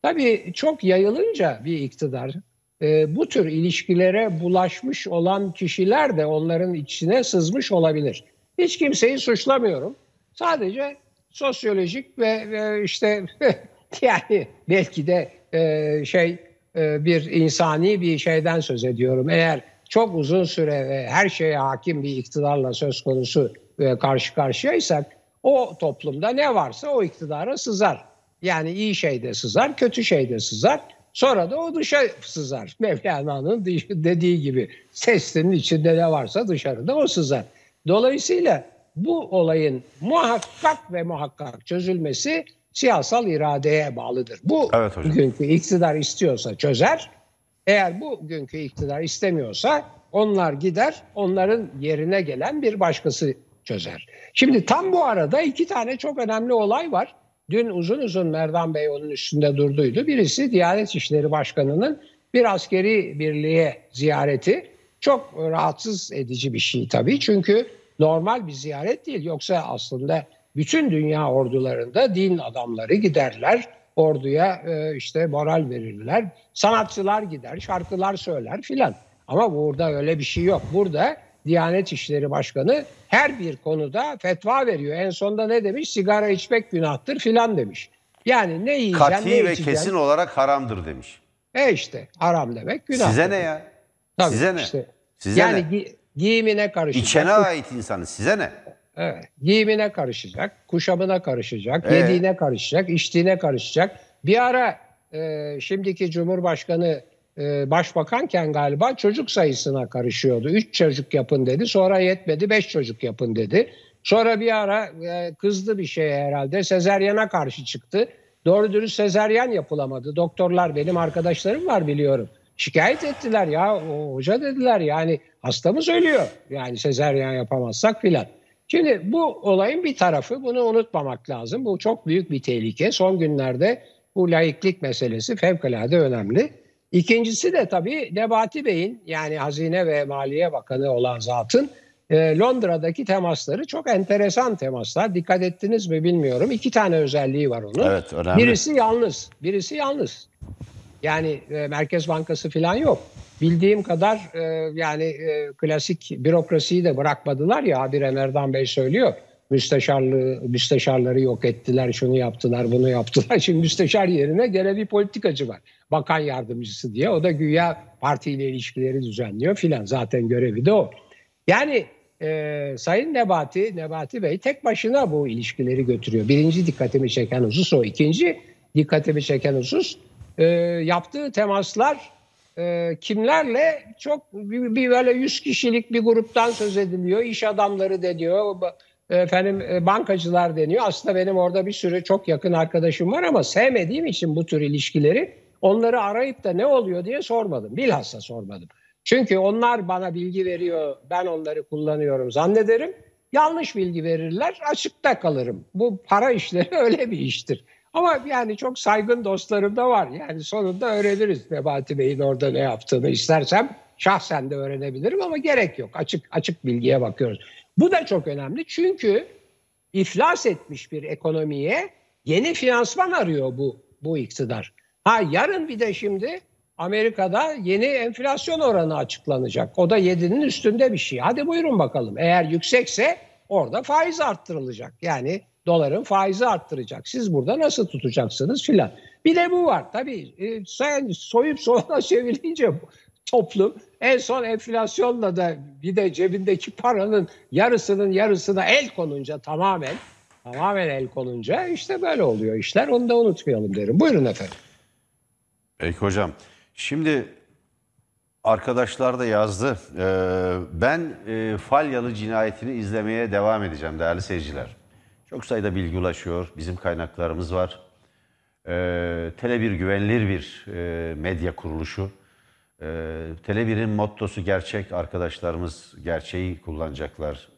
tabii çok yayılınca bir iktidar e, bu tür ilişkilere bulaşmış olan kişiler de onların içine sızmış olabilir. Hiç kimseyi suçlamıyorum. Sadece sosyolojik ve, ve işte yani belki de e, şey e, bir insani bir şeyden söz ediyorum. Eğer çok uzun süre ve her şeye hakim bir iktidarla söz konusu karşı karşıyaysak o toplumda ne varsa o iktidara sızar. Yani iyi şey de sızar, kötü şey de sızar. Sonra da o dışa sızar. Mevlana'nın dediği gibi sesinin içinde ne varsa dışarıda o sızar. Dolayısıyla bu olayın muhakkak ve muhakkak çözülmesi siyasal iradeye bağlıdır. Bu Evet hocam. bugünkü iktidar istiyorsa çözer. Eğer bugünkü iktidar istemiyorsa onlar gider, onların yerine gelen bir başkası çözer. Şimdi tam bu arada iki tane çok önemli olay var. Dün uzun uzun Merdan Bey onun üstünde durduydu. Birisi Diyanet İşleri Başkanı'nın bir askeri birliğe ziyareti. Çok rahatsız edici bir şey tabii. Çünkü normal bir ziyaret değil. Yoksa aslında bütün dünya ordularında din adamları giderler. Orduya e, işte moral verirler. Sanatçılar gider, şarkılar söyler filan. Ama burada öyle bir şey yok. Burada Diyanet İşleri Başkanı her bir konuda fetva veriyor. En sonunda ne demiş? Sigara içmek günahtır filan demiş. Yani ne yiyeceksin, ne Kati ve içeceksin. kesin olarak haramdır demiş. E işte haram demek günah. Size ne ya? Tabii Size ne? işte. Size yani ne? gi- giyimine karışacak. İçene ait insanı size ne? Evet. Giyimine karışacak, kuşamına karışacak, Ee? yediğine karışacak, içtiğine karışacak. Bir ara e, şimdiki Cumhurbaşkanı e, başbakanken galiba çocuk sayısına karışıyordu. Üç çocuk yapın dedi. Sonra yetmedi beş çocuk yapın dedi. Sonra bir ara e, kızdı bir şey herhalde. Sezeryana karşı çıktı. Doğru dürüst sezeryan yapılamadı. Doktorlar benim arkadaşlarım var biliyorum. Şikayet ettiler ya o hoca dediler yani hastamız ölüyor. Yani sezeryan yapamazsak filan. Şimdi bu olayın bir tarafı bunu unutmamak lazım. Bu çok büyük bir tehlike. Son günlerde bu laiklik meselesi fevkalade önemli. İkincisi de tabii Nebati Bey'in yani Hazine ve Maliye Bakanı olan zatın e, Londra'daki temasları çok enteresan temaslar. Dikkat ettiniz mi bilmiyorum. İki tane özelliği var onun. Evet, önemli. Birisi yalnız, birisi yalnız. Yani e, Merkez Bankası falan yok. Bildiğim kadar e, yani e, klasik bürokrasiyi de bırakmadılar ya habire Merdan Bey söylüyor. Müsteşarlığı, müsteşarları yok ettiler, şunu yaptılar, bunu yaptılar. Şimdi müsteşar yerine gene bir politikacı var. Bakan yardımcısı diye. O da güya partiyle ilişkileri düzenliyor filan. Zaten görevi de o. Yani e, Sayın Nebati, Nebati Bey tek başına bu ilişkileri götürüyor. Birinci dikkatimi çeken husus o. İkinci dikkatimi çeken husus e, yaptığı temaslar e, kimlerle çok bir, bir böyle 100 kişilik bir gruptan söz ediliyor. İş adamları deniyor. Efendim e, bankacılar deniyor. Aslında benim orada bir sürü çok yakın arkadaşım var ama sevmediğim için bu tür ilişkileri onları arayıp da ne oluyor diye sormadım. Bilhassa sormadım. Çünkü onlar bana bilgi veriyor, ben onları kullanıyorum zannederim. Yanlış bilgi verirler, açıkta kalırım. Bu para işleri öyle bir iştir. Ama yani çok saygın dostlarım da var. Yani sonunda öğreniriz Nebati Bey'in orada ne yaptığını istersem şahsen de öğrenebilirim ama gerek yok. Açık açık bilgiye bakıyoruz. Bu da çok önemli çünkü iflas etmiş bir ekonomiye yeni finansman arıyor bu bu iktidar. Ha yarın bir de şimdi Amerika'da yeni enflasyon oranı açıklanacak. O da 7'nin üstünde bir şey. Hadi buyurun bakalım. Eğer yüksekse orada faiz arttırılacak. Yani doların faizi arttıracak. Siz burada nasıl tutacaksınız filan. Bir de bu var. Tabii e, sen soyup soğana çevirince toplum en son enflasyonla da bir de cebindeki paranın yarısının yarısına el konunca tamamen tamamen el konunca işte böyle oluyor işler. Onu da unutmayalım derim. Buyurun efendim. Peki hocam. Şimdi arkadaşlar da yazdı. Ee, ben e, Falyalı cinayetini izlemeye devam edeceğim değerli seyirciler. Çok sayıda bilgi ulaşıyor. Bizim kaynaklarımız var. Ee, Tele1 güvenilir bir e, medya kuruluşu. Ee, Tele1'in mottosu gerçek. Arkadaşlarımız gerçeği kullanacaklar.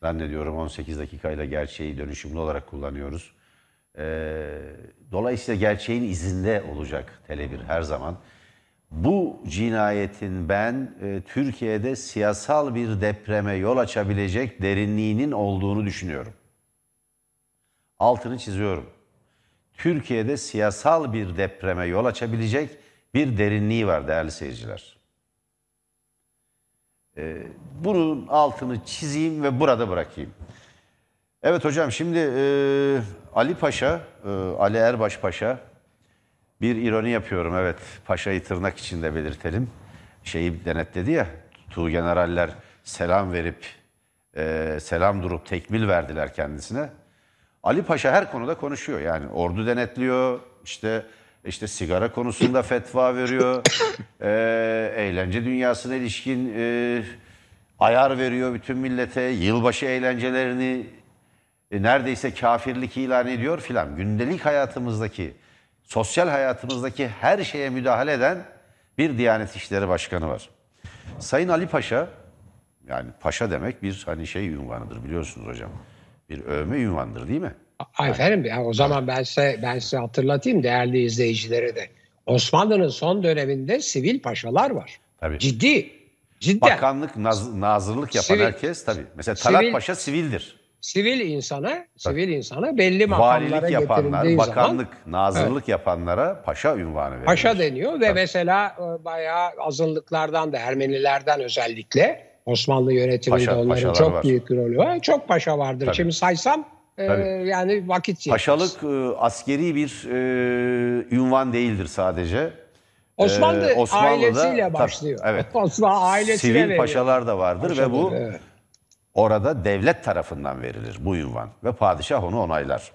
Zannediyorum 18 dakikayla gerçeği dönüşümlü olarak kullanıyoruz. Ee, dolayısıyla gerçeğin izinde olacak Tele1 her zaman. Bu cinayetin ben e, Türkiye'de siyasal bir depreme yol açabilecek derinliğinin olduğunu düşünüyorum. Altını çiziyorum. Türkiye'de siyasal bir depreme yol açabilecek bir derinliği var değerli seyirciler. Ee, bunun altını çizeyim ve burada bırakayım. Evet hocam şimdi e, Ali Paşa, e, Ali Erbaş Paşa bir ironi yapıyorum evet paşayı tırnak içinde belirtelim. Şeyi denetledi ya Tu generaller selam verip e, selam durup tekmil verdiler kendisine. Ali Paşa her konuda konuşuyor yani ordu denetliyor işte işte sigara konusunda fetva veriyor. e, eğlence dünyasına ilişkin e, ayar veriyor bütün millete. Yılbaşı eğlencelerini e, neredeyse kafirlik ilan ediyor filan. Gündelik hayatımızdaki, sosyal hayatımızdaki her şeye müdahale eden bir Diyanet İşleri Başkanı var. Sayın Ali Paşa, yani paşa demek bir hani şey ünvanıdır biliyorsunuz hocam. Bir övme ünvandır değil mi? Ay efendim ya o zaman ben size ben size hatırlatayım değerli izleyicilere de. Osmanlı'nın son döneminde sivil paşalar var. Tabii. Ciddi. Cidden. Bakanlık, naz- nazırlık yapan Sivil. herkes tabii. Mesela Talat Sivil. Paşa sivildir. Sivil insana, sivil insana belli makamlara Valilik yapanlar, bakanlık, zaman nazırlık yapanlara paşa ünvanı verilir. paşa deniyor ve mesela e, bayağı azınlıklardan da Ermenilerden özellikle Osmanlı yönetiminde Paşa- onların paşalar çok var. büyük rolü var. Çok paşa vardır. Tabii. Şimdi saysam e, Tabii. yani vakit yetmez. Paşalık e, askeri bir e, ünvan değildir sadece. Osmanlı Ee, Osmanlı'da- ailesiyle tabii, başlıyor. evet. Osmanlı ailesine Sivil veriyor. paşalar da vardır ve bu Evet. Orada devlet tarafından verilir bu ünvan ve padişah onu onaylar.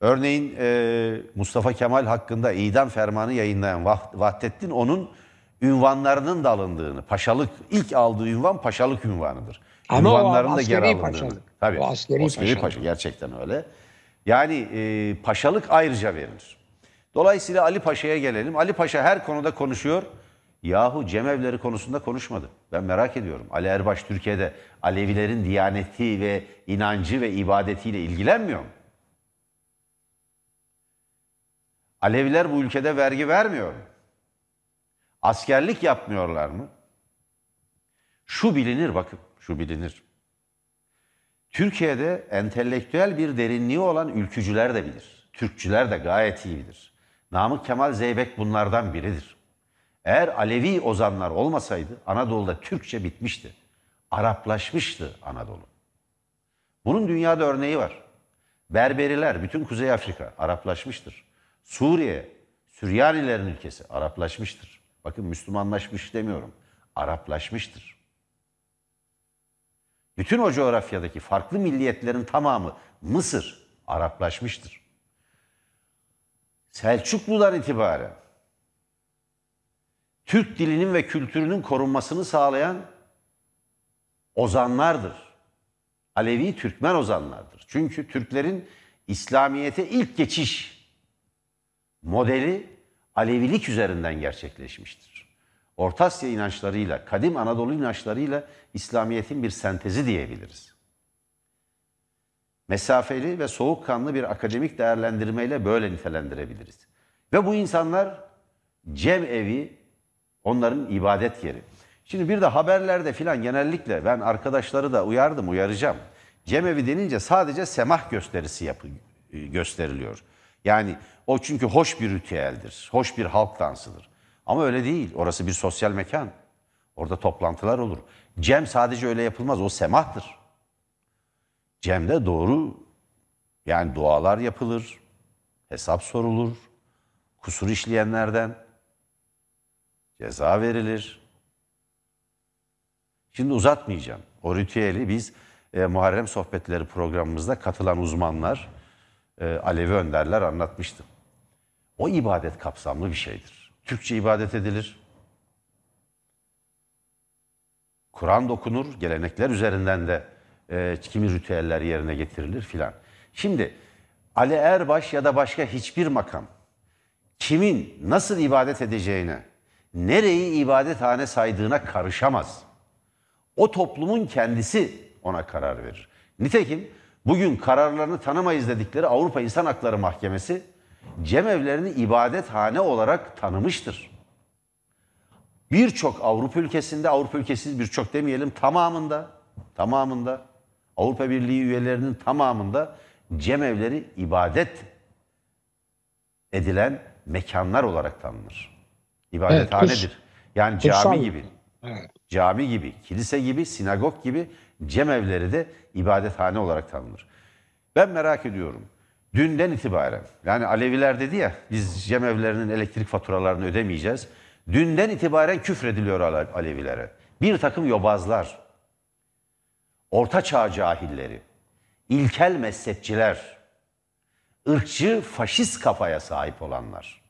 Örneğin e, Mustafa Kemal hakkında idam fermanı yayınlayan Vah- Vahdettin onun ünvanlarının da alındığını, paşalık ilk aldığı ünvan paşalık ünvanıdır. Ama Ünvanların da askeri geri alındığını. paşalık. Tabii. O askeri paşalık. paşa gerçekten öyle. Yani e, paşalık ayrıca verilir. Dolayısıyla Ali Paşa'ya gelelim. Ali Paşa her konuda konuşuyor. Yahu cemevleri konusunda konuşmadı. Ben merak ediyorum. Ali Erbaş Türkiye'de Alevilerin diyaneti ve inancı ve ibadetiyle ilgilenmiyor mu? Aleviler bu ülkede vergi vermiyor mu? Askerlik yapmıyorlar mı? Şu bilinir bakın, şu bilinir. Türkiye'de entelektüel bir derinliği olan ülkücüler de bilir. Türkçüler de gayet iyi bilir. Namık Kemal Zeybek bunlardan biridir. Eğer Alevi ozanlar olmasaydı Anadolu'da Türkçe bitmişti. Araplaşmıştı Anadolu. Bunun dünyada örneği var. Berberiler, bütün Kuzey Afrika Araplaşmıştır. Suriye, Süryanilerin ülkesi Araplaşmıştır. Bakın Müslümanlaşmış demiyorum. Araplaşmıştır. Bütün o coğrafyadaki farklı milliyetlerin tamamı Mısır Araplaşmıştır. Selçuklu'dan itibaren Türk dilinin ve kültürünün korunmasını sağlayan ozanlardır. Alevi Türkmen ozanlardır. Çünkü Türklerin İslamiyet'e ilk geçiş modeli Alevilik üzerinden gerçekleşmiştir. Orta Asya inançlarıyla, kadim Anadolu inançlarıyla İslamiyet'in bir sentezi diyebiliriz. Mesafeli ve soğukkanlı bir akademik değerlendirmeyle böyle nitelendirebiliriz. Ve bu insanlar cem evi onların ibadet yeri. Şimdi bir de haberlerde filan genellikle ben arkadaşları da uyardım, uyaracağım. Cemevi denince sadece semah gösterisi yapı, gösteriliyor. Yani o çünkü hoş bir ritüeldir, hoş bir halk dansıdır. Ama öyle değil, orası bir sosyal mekan. Orada toplantılar olur. Cem sadece öyle yapılmaz, o semahtır. Cem'de doğru yani dualar yapılır, hesap sorulur, kusur işleyenlerden ceza verilir. Şimdi uzatmayacağım. O ritüeli biz e, Muharrem Sohbetleri programımızda katılan uzmanlar, e, Alevi önderler anlatmıştı. O ibadet kapsamlı bir şeydir. Türkçe ibadet edilir. Kur'an dokunur, gelenekler üzerinden de e, kimi ritüeller yerine getirilir filan. Şimdi Ali Erbaş ya da başka hiçbir makam kimin nasıl ibadet edeceğine, nereyi ibadethane saydığına karışamaz. O toplumun kendisi ona karar verir. Nitekim bugün kararlarını tanımayız dedikleri Avrupa İnsan Hakları Mahkemesi cemevlerini ibadethane olarak tanımıştır. Birçok Avrupa ülkesinde, Avrupa ülkesi birçok demeyelim tamamında, tamamında Avrupa Birliği üyelerinin tamamında cemevleri ibadet edilen mekanlar olarak tanınır. İbadethanedir. kus- yani kutsal. cami gibi Evet. cami gibi, kilise gibi, sinagog gibi cemevleri de ibadethane olarak tanınır. Ben merak ediyorum. Dünden itibaren, yani Aleviler dedi ya biz cemevlerinin elektrik faturalarını ödemeyeceğiz. Dünden itibaren küfrediliyor Ale- Alevilere. Bir takım yobazlar, orta çağ cahilleri, ilkel mezhepçiler, ırkçı faşist kafaya sahip olanlar.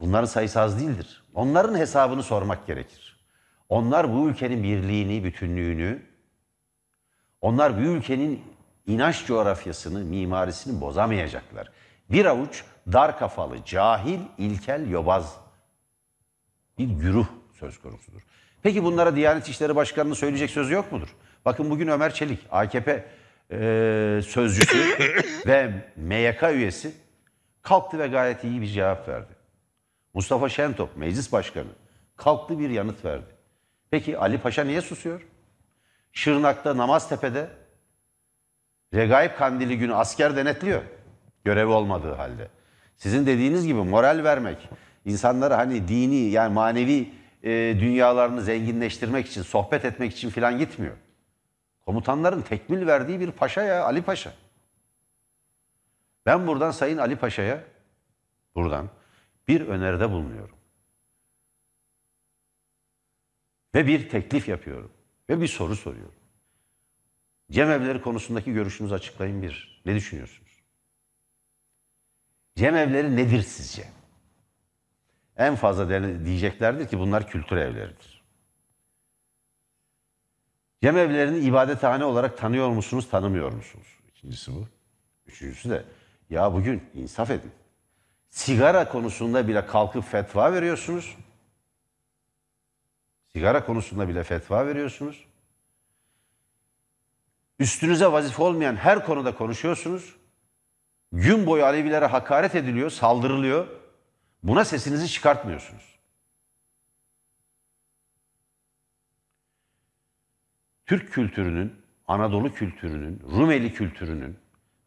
Bunların sayısı az değildir. Onların hesabını sormak gerekir. Onlar bu ülkenin birliğini, bütünlüğünü, onlar bu ülkenin inanç coğrafyasını, mimarisini bozamayacaklar. Bir avuç dar kafalı, cahil, ilkel, yobaz bir güruh söz konusudur. Peki bunlara Diyanet İşleri Başkanı'nın söyleyecek sözü yok mudur? Bakın bugün Ömer Çelik, AKP e, sözcüsü ve MYK üyesi kalktı ve gayet iyi bir cevap verdi. Mustafa Şentop, meclis başkanı, kalktı bir yanıt verdi. Peki Ali Paşa niye susuyor? Şırnak'ta, Namaztepe'de Regaib Kandili günü asker denetliyor. Görevi olmadığı halde. Sizin dediğiniz gibi moral vermek, insanları hani dini yani manevi e, dünyalarını zenginleştirmek için, sohbet etmek için falan gitmiyor. Komutanların tekmil verdiği bir paşa ya Ali Paşa. Ben buradan Sayın Ali Paşa'ya buradan bir öneride bulunuyorum. Ve bir teklif yapıyorum. Ve bir soru soruyorum. Cemevleri konusundaki görüşünüzü açıklayın bir. Ne düşünüyorsunuz? Cemevleri nedir sizce? En fazla diyeceklerdir ki bunlar kültür evleridir. Cemevlerini ibadethane olarak tanıyor musunuz, tanımıyor musunuz? İkincisi bu. Üçüncüsü de ya bugün insaf edin. Sigara konusunda bile kalkıp fetva veriyorsunuz. Sigara konusunda bile fetva veriyorsunuz. Üstünüze vazife olmayan her konuda konuşuyorsunuz. Gün boyu Alevilere hakaret ediliyor, saldırılıyor. Buna sesinizi çıkartmıyorsunuz. Türk kültürünün, Anadolu kültürünün, Rumeli kültürünün,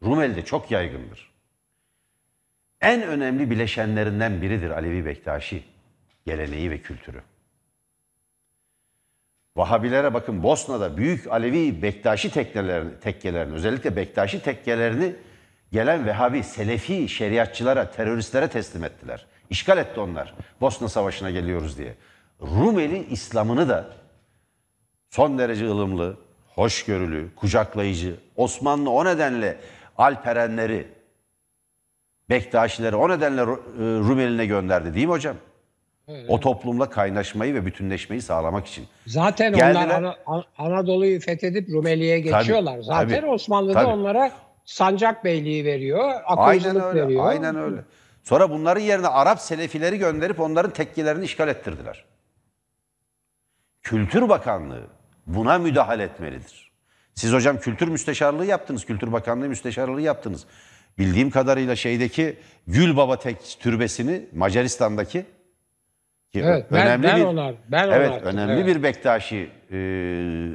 Rumeli'de çok yaygındır. En önemli bileşenlerinden biridir Alevi Bektaşi geleneği ve kültürü. Vahabilere bakın Bosna'da büyük Alevi Bektaşi tekkelerini, tekkelerini özellikle Bektaşi tekkelerini gelen Vehhabi, Selefi şeriatçılara, teröristlere teslim ettiler. İşgal etti onlar. Bosna Savaşı'na geliyoruz diye. Rumeli İslam'ını da son derece ılımlı, hoşgörülü, kucaklayıcı, Osmanlı o nedenle Alperenleri, Bektaşileri o nedenle e, Rumeli'ne gönderdi değil mi hocam? O toplumla kaynaşmayı ve bütünleşmeyi sağlamak için. Zaten Geldiler. onlar Ana- An- Anadolu'yu fethedip Rumeli'ye geçiyorlar. Zaten tabii, Osmanlı da tabii. onlara sancak beyliği veriyor, Aynen akılcılık öyle, veriyor. aynen öyle. Sonra bunların yerine Arap Selefileri gönderip onların tekkelerini işgal ettirdiler. Kültür Bakanlığı buna müdahale etmelidir. Siz hocam kültür müsteşarlığı yaptınız, Kültür Bakanlığı müsteşarlığı yaptınız. Bildiğim kadarıyla şeydeki Gül Baba Tek türbesini Macaristan'daki ki Evet, ben- ben onar- ben evet, onarttım, önemli evet. bir Bektaşi e,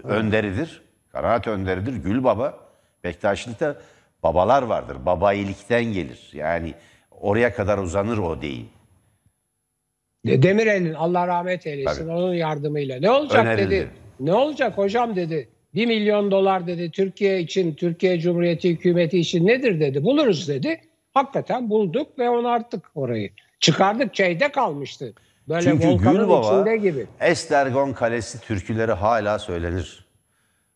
önderidir. Kanaat önderidir. Gül Baba. Bektaşilikte babalar vardır. Babayilikten gelir. Yani oraya kadar uzanır o deyim. Demirel'in Allah rahmet eylesin Tabii. onun yardımıyla. Ne olacak Önerildi. dedi. Ne olacak hocam dedi. 1 milyon dolar dedi Türkiye için, Türkiye Cumhuriyeti hükümeti için nedir dedi. Buluruz dedi. Hakikaten bulduk ve onarttık orayı. Çıkardık şeyde kalmıştı. Böyle Çünkü volkanın Gül Baba içinde gibi. Estergon Kalesi türküleri hala söylenir.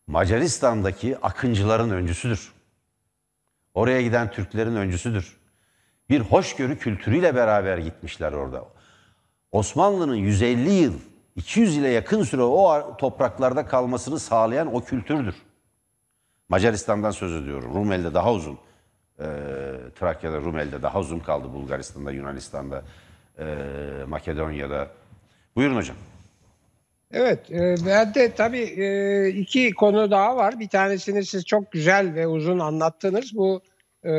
Macaristan'daki akıncıların öncüsüdür. Oraya giden Türklerin öncüsüdür. Bir hoşgörü kültürüyle beraber gitmişler orada. Osmanlı'nın 150 yıl, 200 ile yakın süre o ar- topraklarda kalmasını sağlayan o kültürdür. Macaristan'dan söz ediyorum. Rumeli'de daha uzun. Ee, Trakya'da, Rumeli'de daha uzun kaldı. Bulgaristan'da, Yunanistan'da e, Makedonya'da. Buyurun hocam. Evet, e, ben de tabii e, iki konu daha var. Bir tanesini siz çok güzel ve uzun anlattınız. Bu e,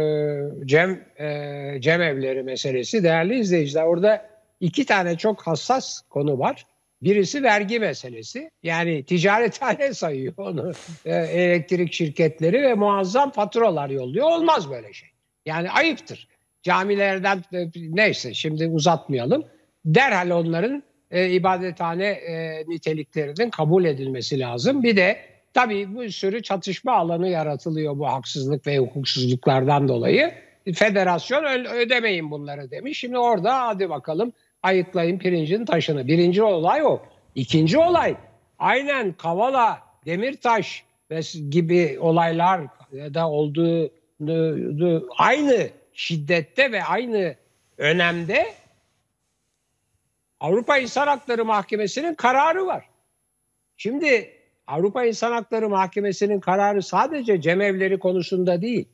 Cem e, Cem evleri meselesi. Değerli izleyiciler, orada iki tane çok hassas konu var. Birisi vergi meselesi. Yani ticarethane sayıyor onu. E, elektrik şirketleri ve muazzam faturalar yolluyor. Olmaz böyle şey. Yani ayıptır. Camilerden e, neyse şimdi uzatmayalım. Derhal onların e, ibadethane e, niteliklerinin kabul edilmesi lazım. Bir de tabii bir sürü çatışma alanı yaratılıyor bu haksızlık ve hukuksuzluklardan dolayı. Federasyon ödemeyin bunları demiş. Şimdi orada hadi bakalım ayıklayın pirincin taşını. Birinci olay o. İkinci olay aynen Kavala, Demirtaş gibi olaylar da olduğu aynı şiddette ve aynı önemde Avrupa İnsan Hakları Mahkemesi'nin kararı var. Şimdi Avrupa İnsan Hakları Mahkemesi'nin kararı sadece cemevleri konusunda değil.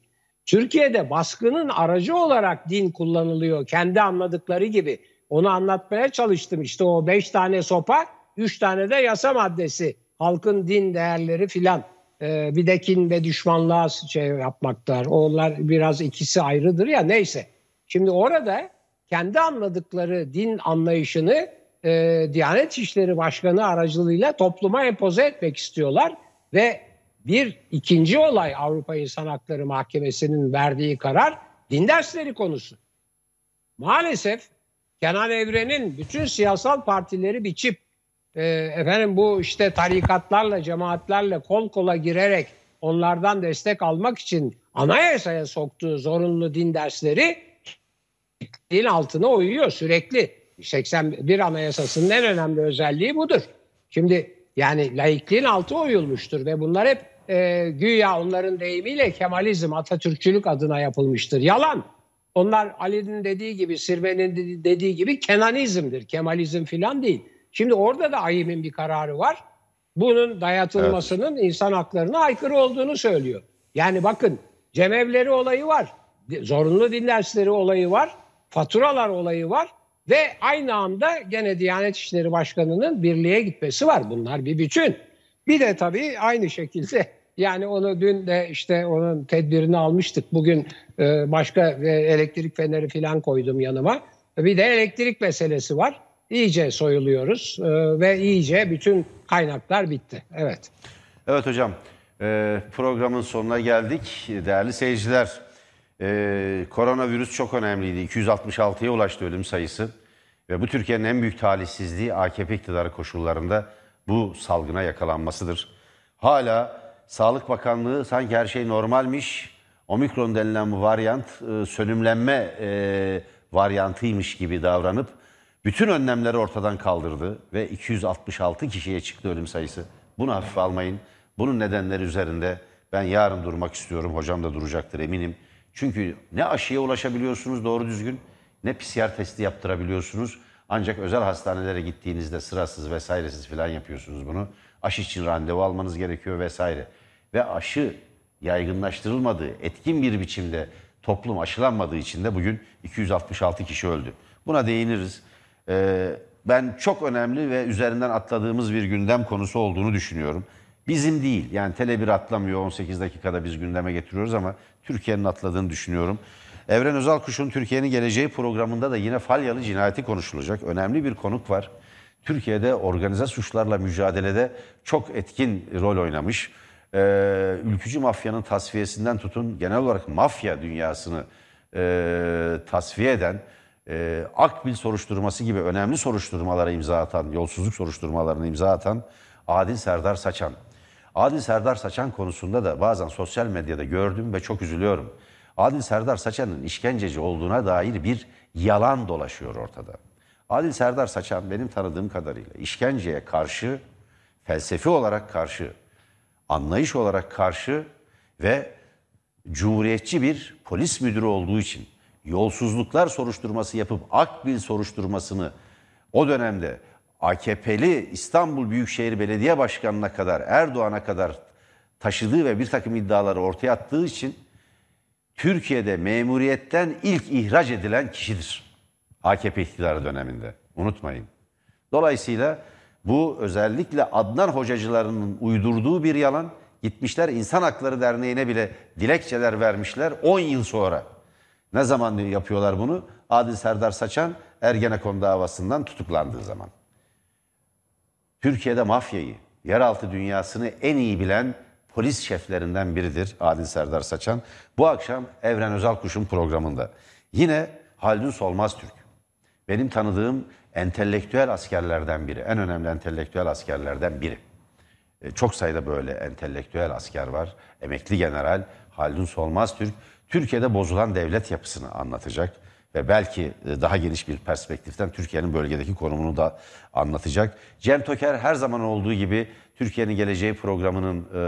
Türkiye'de baskının aracı olarak din kullanılıyor kendi anladıkları gibi. Onu anlatmaya çalıştım. İşte o beş tane sopa, üç tane de yasa maddesi. Halkın din değerleri filan. Ee, bir de kin ve düşmanlığa şey yapmaklar. Onlar biraz ikisi ayrıdır ya neyse. Şimdi orada kendi anladıkları din anlayışını e, Diyanet İşleri Başkanı aracılığıyla topluma empoze etmek istiyorlar ve bir ikinci olay Avrupa İnsan Hakları Mahkemesi'nin verdiği karar din dersleri konusu. Maalesef Kenan Evren'in bütün siyasal partileri biçip e, efendim bu işte tarikatlarla, cemaatlerle kol kola girerek onlardan destek almak için anayasaya soktuğu zorunlu din dersleri din altına uyuyor sürekli. 81 Anayasası'nın en önemli özelliği budur. Şimdi yani laikliğin altı oyulmuştur ve bunlar hep e, güya onların deyimiyle Kemalizm, Atatürkçülük adına yapılmıştır. Yalan. Onlar Ali'nin dediği gibi, Sirve'nin dediği gibi Kenanizmdir. Kemalizm filan değil. Şimdi orada da AYİM'in bir kararı var. Bunun dayatılmasının evet. insan haklarına aykırı olduğunu söylüyor. Yani bakın cemevleri olayı var. Zorunlu din dersleri olayı var faturalar olayı var ve aynı anda gene Diyanet İşleri Başkanı'nın birliğe gitmesi var. Bunlar bir bütün. Bir de tabii aynı şekilde yani onu dün de işte onun tedbirini almıştık. Bugün e, başka e, elektrik feneri falan koydum yanıma. Bir de elektrik meselesi var. İyice soyuluyoruz e, ve iyice bütün kaynaklar bitti. Evet. Evet hocam. Programın sonuna geldik. Değerli seyirciler, ee, koronavirüs çok önemliydi. 266'ya ulaştı ölüm sayısı. Ve bu Türkiye'nin en büyük talihsizliği AKP iktidarı koşullarında bu salgına yakalanmasıdır. Hala Sağlık Bakanlığı sanki her şey normalmiş, omikron denilen bu varyant e, sönümlenme e, varyantıymış gibi davranıp bütün önlemleri ortadan kaldırdı ve 266 kişiye çıktı ölüm sayısı. Bunu hafife almayın. Bunun nedenleri üzerinde ben yarın durmak istiyorum. Hocam da duracaktır eminim. Çünkü ne aşıya ulaşabiliyorsunuz doğru düzgün ne PCR testi yaptırabiliyorsunuz. Ancak özel hastanelere gittiğinizde sırasız vesairesiz falan yapıyorsunuz bunu. Aşı için randevu almanız gerekiyor vesaire. Ve aşı yaygınlaştırılmadığı, etkin bir biçimde toplum aşılanmadığı için de bugün 266 kişi öldü. Buna değiniriz. Ee, ben çok önemli ve üzerinden atladığımız bir gündem konusu olduğunu düşünüyorum. Bizim değil yani Tele1 atlamıyor 18 dakikada biz gündeme getiriyoruz ama Türkiye'nin atladığını düşünüyorum. Evren Özalkuş'un Türkiye'nin geleceği programında da yine Falyalı cinayeti konuşulacak. Önemli bir konuk var. Türkiye'de organize suçlarla mücadelede çok etkin rol oynamış. Ee, ülkücü mafyanın tasfiyesinden tutun genel olarak mafya dünyasını e, tasfiye eden e, Akbil soruşturması gibi önemli soruşturmalara imza atan, yolsuzluk soruşturmalarına imza atan Adil Serdar Saçan. Adil Serdar Saçan konusunda da bazen sosyal medyada gördüm ve çok üzülüyorum. Adil Serdar Saçan'ın işkenceci olduğuna dair bir yalan dolaşıyor ortada. Adil Serdar Saçan benim tanıdığım kadarıyla işkenceye karşı, felsefi olarak karşı, anlayış olarak karşı ve cumhuriyetçi bir polis müdürü olduğu için yolsuzluklar soruşturması yapıp Akbil soruşturmasını o dönemde AKP'li İstanbul Büyükşehir Belediye Başkanı'na kadar, Erdoğan'a kadar taşıdığı ve bir takım iddiaları ortaya attığı için Türkiye'de memuriyetten ilk ihraç edilen kişidir. AKP iktidarı döneminde. Unutmayın. Dolayısıyla bu özellikle Adnan hocacılarının uydurduğu bir yalan. Gitmişler İnsan Hakları Derneği'ne bile dilekçeler vermişler 10 yıl sonra. Ne zaman yapıyorlar bunu? Adil Serdar Saçan Ergenekon davasından tutuklandığı zaman. Türkiye'de mafyayı, yeraltı dünyasını en iyi bilen polis şeflerinden biridir Adil Serdar Saçan. Bu akşam Evren Özalkuş'un programında. Yine Haldun Solmaz Türk. Benim tanıdığım entelektüel askerlerden biri. En önemli entelektüel askerlerden biri. E, Çok sayıda böyle entelektüel asker var. Emekli general Haldun Solmaz Türk. Türkiye'de bozulan devlet yapısını anlatacak ve belki e, daha geniş bir perspektiften Türkiye'nin bölgedeki konumunu da anlatacak. Cem Toker her zaman olduğu gibi Türkiye'nin Geleceği programının e,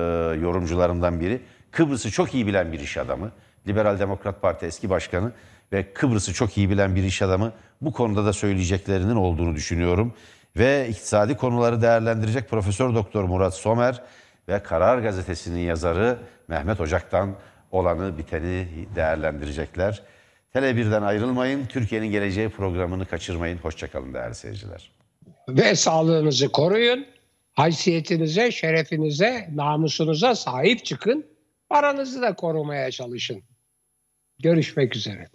yorumcularından biri. Kıbrıs'ı çok iyi bilen bir iş adamı. Liberal Demokrat Parti eski başkanı ve Kıbrıs'ı çok iyi bilen bir iş adamı. Bu konuda da söyleyeceklerinin olduğunu düşünüyorum. Ve iktisadi konuları değerlendirecek Profesör Doktor Murat Somer ve Karar Gazetesi'nin yazarı Mehmet Ocak'tan olanı biteni değerlendirecekler. Tele 1'den ayrılmayın. Türkiye'nin geleceği programını kaçırmayın. Hoşçakalın değerli seyirciler. Ve sağlığınızı koruyun. Haysiyetinize, şerefinize, namusunuza sahip çıkın. Paranızı da korumaya çalışın. Görüşmek üzere.